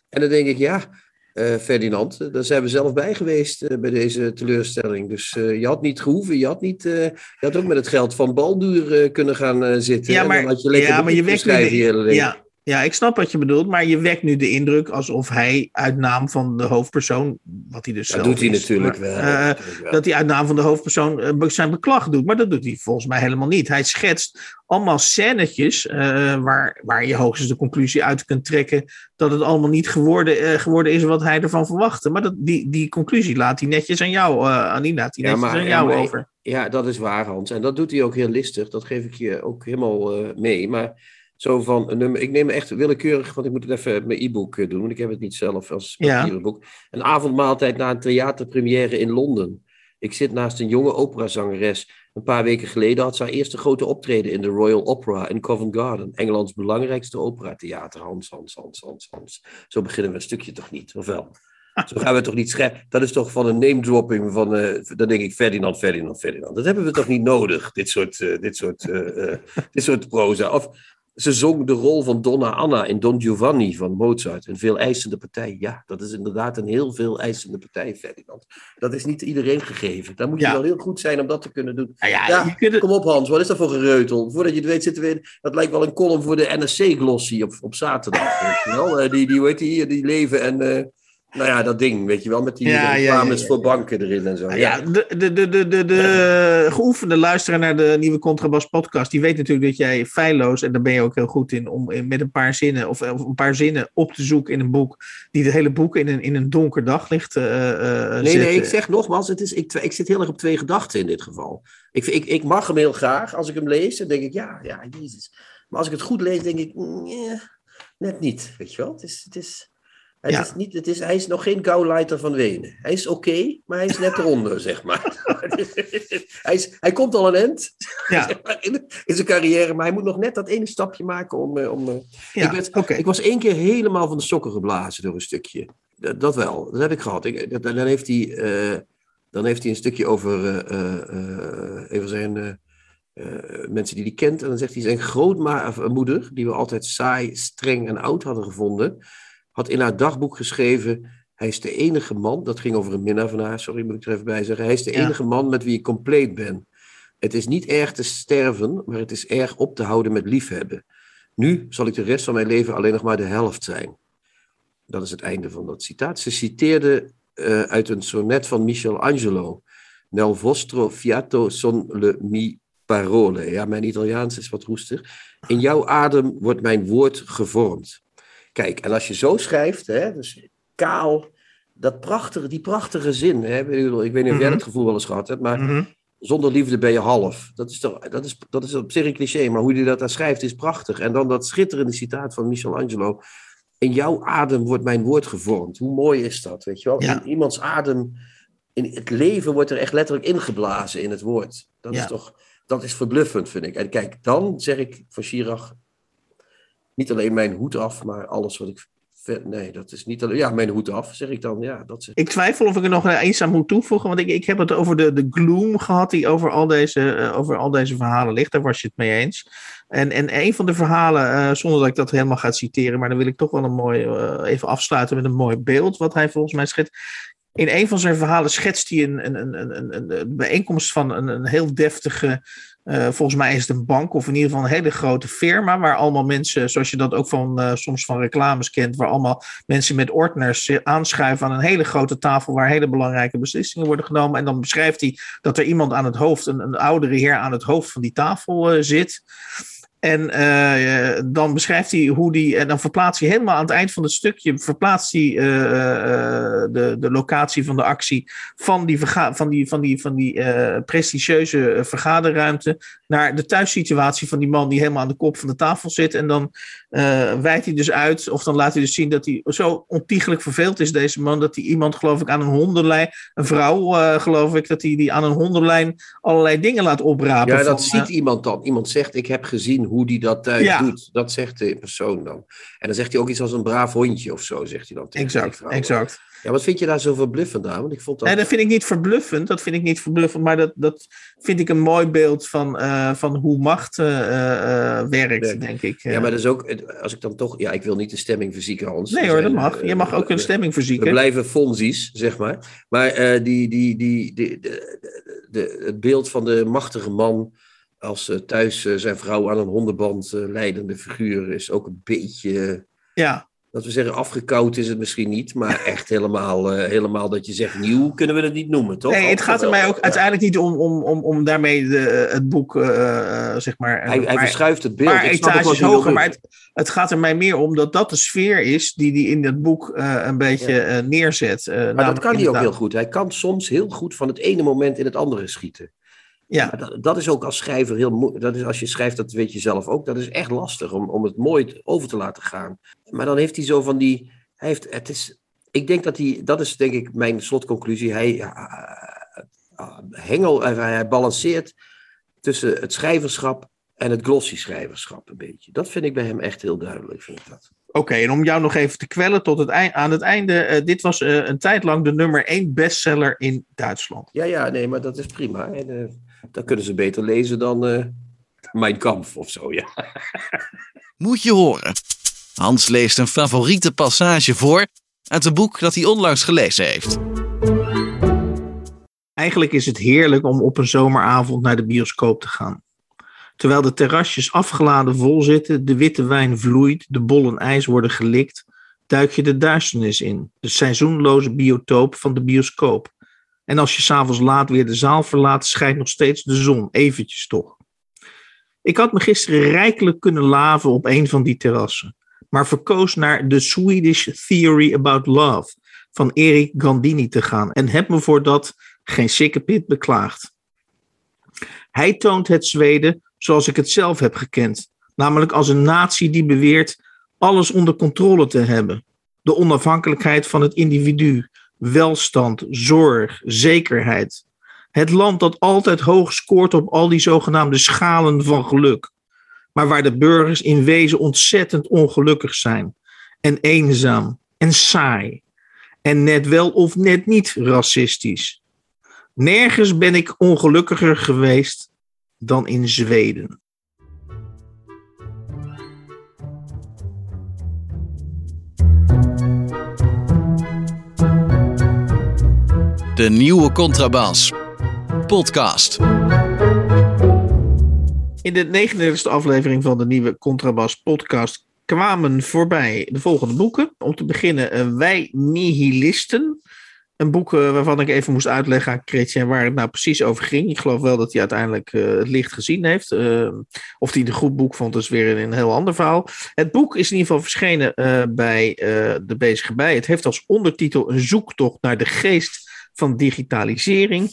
En dan denk ik, ja, eh, Ferdinand, daar zijn we zelf bij geweest bij deze teleurstelling. Dus je had niet gehoeven, je had, niet, je had ook met het geld van Balduur kunnen gaan zitten. Ja, En maar- dan had je lekker ja, maar je wekt nu de-. Ja, ja, ik snap wat je bedoelt, maar je wekt nu de indruk alsof hij uit naam van de hoofdpersoon, wat hij dus Dat zelf doet hij is, natuurlijk maar, wel. eh, natuurlijk wel. dat hij uit naam van de hoofdpersoon eh, zijn beklag doet. Maar dat doet hij volgens mij helemaal niet. Hij schetst allemaal scènetjes eh, waar, waar je hoogstens de conclusie uit kunt trekken dat het allemaal niet geworden, geworden is wat hij ervan verwachtte. Maar dat, die, die conclusie laat hij netjes aan jou, aan die laat hij Ja, netjes maar- aan jou maar- over. Ja, dat is waar, Hans. En dat doet hij ook heel listig. Dat geef ik je ook helemaal mee. Maar zo van een nummer. Ik neem echt willekeurig, want ik moet het even met mijn e-book eh, doen. Want ik heb het niet zelf als Ja. papieren boek. Een avondmaaltijd na een theaterpremière in Londen. Ik zit naast een jonge operazangeres. Een paar weken geleden had ze haar eerste grote optreden in de Royal Opera in Covent Garden. Engelands belangrijkste operatheater. Hans, Hans, Hans, Hans, Hans. Zo beginnen we een stukje toch niet, of wel? (laughs) Zo gaan we toch niet schrijven. Dat is toch van een name dropping van, eh, dan denk ik Ferdinand, Ferdinand, Ferdinand. Dat hebben we toch niet nodig, dit soort, eh, dit soort, dit soort proza. Of ze zong de rol van Donna Anna in Don Giovanni van Mozart. Een veel eisende partij. Ja, dat is inderdaad een heel veel eisende partij, Ferdinand. Dat is niet iedereen gegeven. Daar moet je Ja. wel heel goed zijn om dat te kunnen doen. Nou ja, kunt Kom op Hans, wat is dat voor gereutel? Voordat je het weet zitten we in, dat lijkt wel een column voor de NSC-glossie op, op zaterdag. weet je wel? Eh, die, die, hoe heet die, die leven en, eh, Nou ja, dat ding, weet je wel, met die Ja, reclames ja, voor banken erin en zo. Nou ja, de, de, de, de, de, de geoefende luisteraar naar de nieuwe Contrabas podcast, die weet natuurlijk dat jij feilloos, en daar ben je ook heel goed in, om in- met een paar zinnen of, of een paar zinnen op te zoeken in een boek, die het hele boek in een, in een donker daglicht eh eh, Nee, nee, ik zeg nogmaals, het is, ik, ik zit heel erg op twee gedachten in dit geval. Ik, ik, ik mag hem heel graag. Als ik hem lees, dan denk ik, ja, ja, jezus. Maar als ik het goed lees, denk ik, mm, net niet, weet je wel. Het is, het is, het Ja. is niet, het is, hij is nog geen Gauleiter van Wenen. Hij is oké, maar hij is net eronder, (laughs) zeg maar. (laughs) hij, is, hij komt al een end (laughs) Ja, zeg maar, in, in zijn carrière, maar hij moet nog net dat ene stapje maken om... eh, om eh, ja, ik werd- ik was één keer helemaal van de sokken geblazen door een stukje. Dat, dat wel, dat heb ik gehad. Ik, dan, heeft hij, eh, dan heeft hij een stukje over van zijn mensen die hij kent. En dan zegt hij zijn grootmoeder, die we altijd saai, streng en oud hadden gevonden, had in haar dagboek geschreven. Hij is de enige man, dat ging over een minnaar van haar, sorry moet ik er even bij zeggen. Hij is de Ja. enige man met wie ik compleet ben. Het is niet erg te sterven, maar het is erg op te houden met liefhebben. Nu zal ik de rest van mijn leven alleen nog maar de helft zijn. Dat is het einde van dat citaat. Ze citeerde eh, uit een sonnet van Michelangelo. Nel vostro fiato son le mi parole. Ja, mijn Italiaans is wat roestig. In jouw adem wordt mijn woord gevormd. Kijk, en als je zo schrijft, hè, dus kaal, dat prachtige, die prachtige zin. Hè, ik bedoel, ik weet niet of jij Mhm. dat gevoel wel eens gehad hebt, maar Mhm. zonder liefde ben je half. Dat is, toch, dat, is, dat is op zich een cliché, maar hoe hij dat daar schrijft is prachtig. En dan dat schitterende citaat van Michelangelo. In jouw adem wordt mijn woord gevormd. Hoe mooi is dat, weet je wel? Ja. In iemands adem, in het leven wordt er echt letterlijk ingeblazen in het woord. Dat Ja. is toch, dat is verbluffend, vind ik. En kijk, dan zeg ik van Chirac, niet alleen mijn hoed af, maar alles wat ik... Nee, dat is niet alleen... Ja, mijn hoed af, zeg ik dan. Ja, dat is... Ik twijfel of ik er nog eens aan moet toevoegen, want ik, ik heb het over de, de gloom gehad die over al, deze, eh, over al deze verhalen ligt. Daar was je het mee eens. En, en een van de verhalen, eh, zonder dat ik dat helemaal ga citeren, maar dan wil ik toch wel een mooi, eh, even afsluiten met een mooi beeld wat hij volgens mij schetst. In een van zijn verhalen schetst hij een, een, een, een, een bijeenkomst van een, een heel deftige, eh, volgens mij is het een bank of in ieder geval een hele grote firma, waar allemaal mensen, zoals je dat ook van, eh, soms van reclames kent, waar allemaal mensen met ordners aanschuiven aan een hele grote tafel waar hele belangrijke beslissingen worden genomen. En dan beschrijft hij dat er iemand aan het hoofd, een, een oudere heer aan het hoofd van die tafel eh, zit. En eh, dan beschrijft hij hoe die. En dan verplaatst hij helemaal aan het eind van het stukje. Verplaatst hij eh, eh, de, de locatie van de actie. van die, verga- van die, van die, van die eh, prestigieuze vergaderruimte. naar de thuissituatie van die man die helemaal aan de kop van de tafel zit. En dan wijdt hij dus uit. of dan laat hij dus zien dat hij zo ontiegelijk verveeld is, deze man. dat hij iemand, geloof ik, aan een hondenlijn. een vrouw, geloof ik, dat hij die aan een hondenlijn allerlei dingen laat oprapen. Ja, dat van, ziet iemand dan. Iemand zegt, ik heb gezien hoe die dat thuis Ja. doet. Dat zegt de persoon dan. En dan zegt hij ook iets als een braaf hondje of zo, zegt hij dan tegen Exact, exact. Ja, wat vind je daar zo verbluffend aan? Want ik vond dat... Nee, dat vind ik niet verbluffend. Dat vind ik niet verbluffend. Maar dat, dat vind ik een mooi beeld van, eh, van hoe macht eh, eh, eh, werkt, denk ik. Ja, maar dat is ook, als ik dan toch, ja, ik wil niet de stemming verzieken, Hans. nee We hoor, dat mag. eh, Je mag ook een we- stemming We verzieken. blijven Fonzies, zeg maar. Maar eh, die, die, die, die, de, de, de- het beeld van de machtige man als eh, thuis eh, zijn vrouw aan een hondenband eh, leidende figuur is ook een beetje, Ja, dat we zeggen, afgekoud is het misschien niet, maar (laughs) echt helemaal, helemaal dat je zegt nieuw, kunnen we het niet noemen, toch? nee, het gaat er mij ook Ja. uiteindelijk niet om, om, om, om daarmee de, het boek, zeg maar. Hij, hij verschuift het beeld. maar etages hoger. Maar het, het gaat er mij meer om dat dat de sfeer is die hij in het boek een beetje neerzet. Maar dat kan hij ook heel goed. Hij kan soms heel goed van het ene moment in het andere schieten. Ja, dat, dat is ook als schrijver heel moeilijk. Dat is als je schrijft, dat weet je zelf ook. Dat is echt lastig om, om het mooi over te laten gaan. Maar dan heeft hij zo van die. Hij heeft, het is, ik denk dat hij. Dat is denk ik mijn slotconclusie. Hij eh, eh, hengel, hij, hij balanceert tussen het schrijverschap en het glossy schrijverschap een beetje. Dat vind ik bij hem echt heel duidelijk. Vind ik dat. Oké, en om jou nog even te kwellen tot het eind, aan het einde. eh, dit was eh, een tijd lang de nummer één bestseller in Duitsland. Ja, ja, nee, maar dat is prima. En, dan kunnen ze beter lezen dan eh Mijn Kampf of zo, ja. Moet je horen. Hans leest een favoriete passage voor uit een boek dat hij onlangs gelezen heeft. Eigenlijk is het heerlijk om op een zomeravond naar de bioscoop te gaan. Terwijl de terrasjes afgeladen vol zitten, de witte wijn vloeit, de bollen ijs worden gelikt, duik je de duisternis in, de seizoenloze biotoop van de bioscoop. En als je s'avonds laat weer de zaal verlaat, schijnt nog steeds de zon, eventjes toch. Ik had me gisteren rijkelijk kunnen laven op een van die terrassen, maar verkoos naar The Swedish Theory About Love van Erik Gandini te gaan en heb me voor dat geen sikkepit beklaagd. Hij toont het Zweden zoals ik het zelf heb gekend, namelijk als een natie die beweert alles onder controle te hebben. De onafhankelijkheid van het individu, welstand, zorg, zekerheid. Het land dat altijd hoog scoort op al die zogenaamde schalen van geluk, maar waar de burgers in wezen ontzettend ongelukkig zijn en eenzaam en saai en net wel of net niet racistisch. Nergens ben ik ongelukkiger geweest dan in Zweden. De nieuwe Contrabas. Podcast. In de 39e aflevering van de nieuwe Contrabas podcast kwamen voorbij de volgende boeken. Om te beginnen uh, Wij Nihilisten. Een boek uh, waarvan ik even moest uitleggen aan waar het nou precies over ging. Ik geloof wel dat hij uiteindelijk uh, het licht gezien heeft. of hij het een goed boek vond, is weer een, heel ander verhaal. Het boek is in ieder geval verschenen bij de Bezige Bij. Het heeft als ondertitel een zoektocht naar de geest van digitalisering.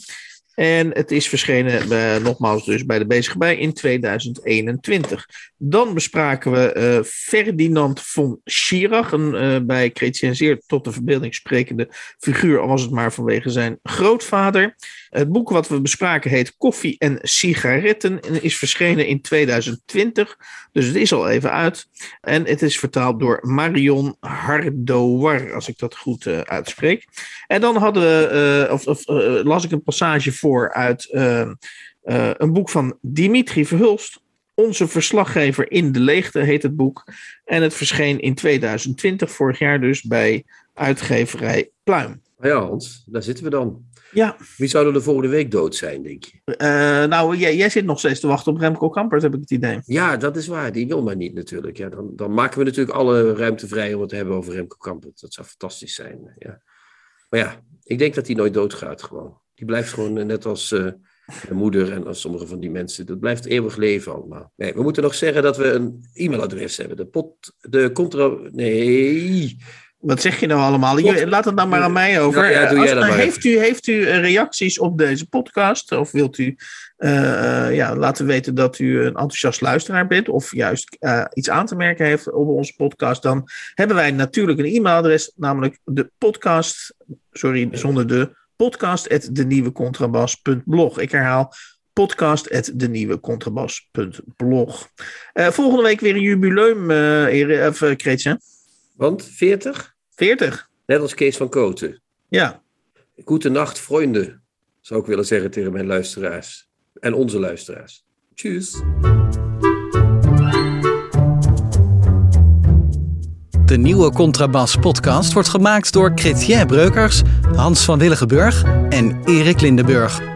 En het is verschenen, uh, nogmaals dus, bij de Bezige Bij in 2021. Dan bespraken we uh, Ferdinand von Schirach, een uh, bij Chrétien zeer tot de verbeelding sprekende figuur, al was het maar vanwege zijn grootvader. Het boek wat we bespraken heet Koffie en Sigaretten en is verschenen in 2020, dus het is al even uit. En het is vertaald door Marion Hardouar, als ik dat goed uitspreek. En dan hadden we, of, of las ik een passage voor uit een boek van Dimitri Verhulst, onze verslaggever in de leegte heet het boek. En het verscheen in 2020, vorig jaar dus, bij uitgeverij Pluim. Ja, Hans, daar zitten we dan. Ja. Wie zou er de volgende week dood zijn, denk je? Uh, nou, jij, jij, zit nog steeds te wachten op Remco Kampert, heb ik het idee. Ja, dat is waar. Die wil maar niet natuurlijk. Ja, dan, dan maken we natuurlijk alle ruimte vrij om het te hebben over Remco Kampert. Dat zou fantastisch zijn. Ja. Maar ja, ik denk dat hij nooit doodgaat gewoon. Die blijft gewoon net als... Uh, de moeder en als sommige van die mensen. Dat blijft eeuwig leven allemaal. Nee, we moeten nog zeggen dat we een e-mailadres hebben. De pot, de contra... Nee. Wat zeg je nou allemaal? Laat het nou maar aan mij over. Nou, ja, doe jij dat maar heeft, u, heeft u reacties op deze podcast? Of wilt u uh, ja, laten weten dat u een enthousiast luisteraar bent? Of juist uh, iets aan te merken heeft op onze podcast? Dan hebben wij natuurlijk een e-mailadres. Namelijk de podcast... Sorry, zonder de podcast.denieuwecontrabas.blog. Ik herhaal podcast.denieuwecontrabas.blog. Uh, volgende week weer een jubileum, uh, of, uh, Want 40? 40. Net als Kees van Koten. Ja. Goedenacht, vrienden, zou ik willen zeggen tegen mijn luisteraars. En onze luisteraars. Tjus. De nieuwe Contrabas podcast wordt gemaakt door Chrétien Breukers, Hans van Willigenburg en Erik Lindenburg.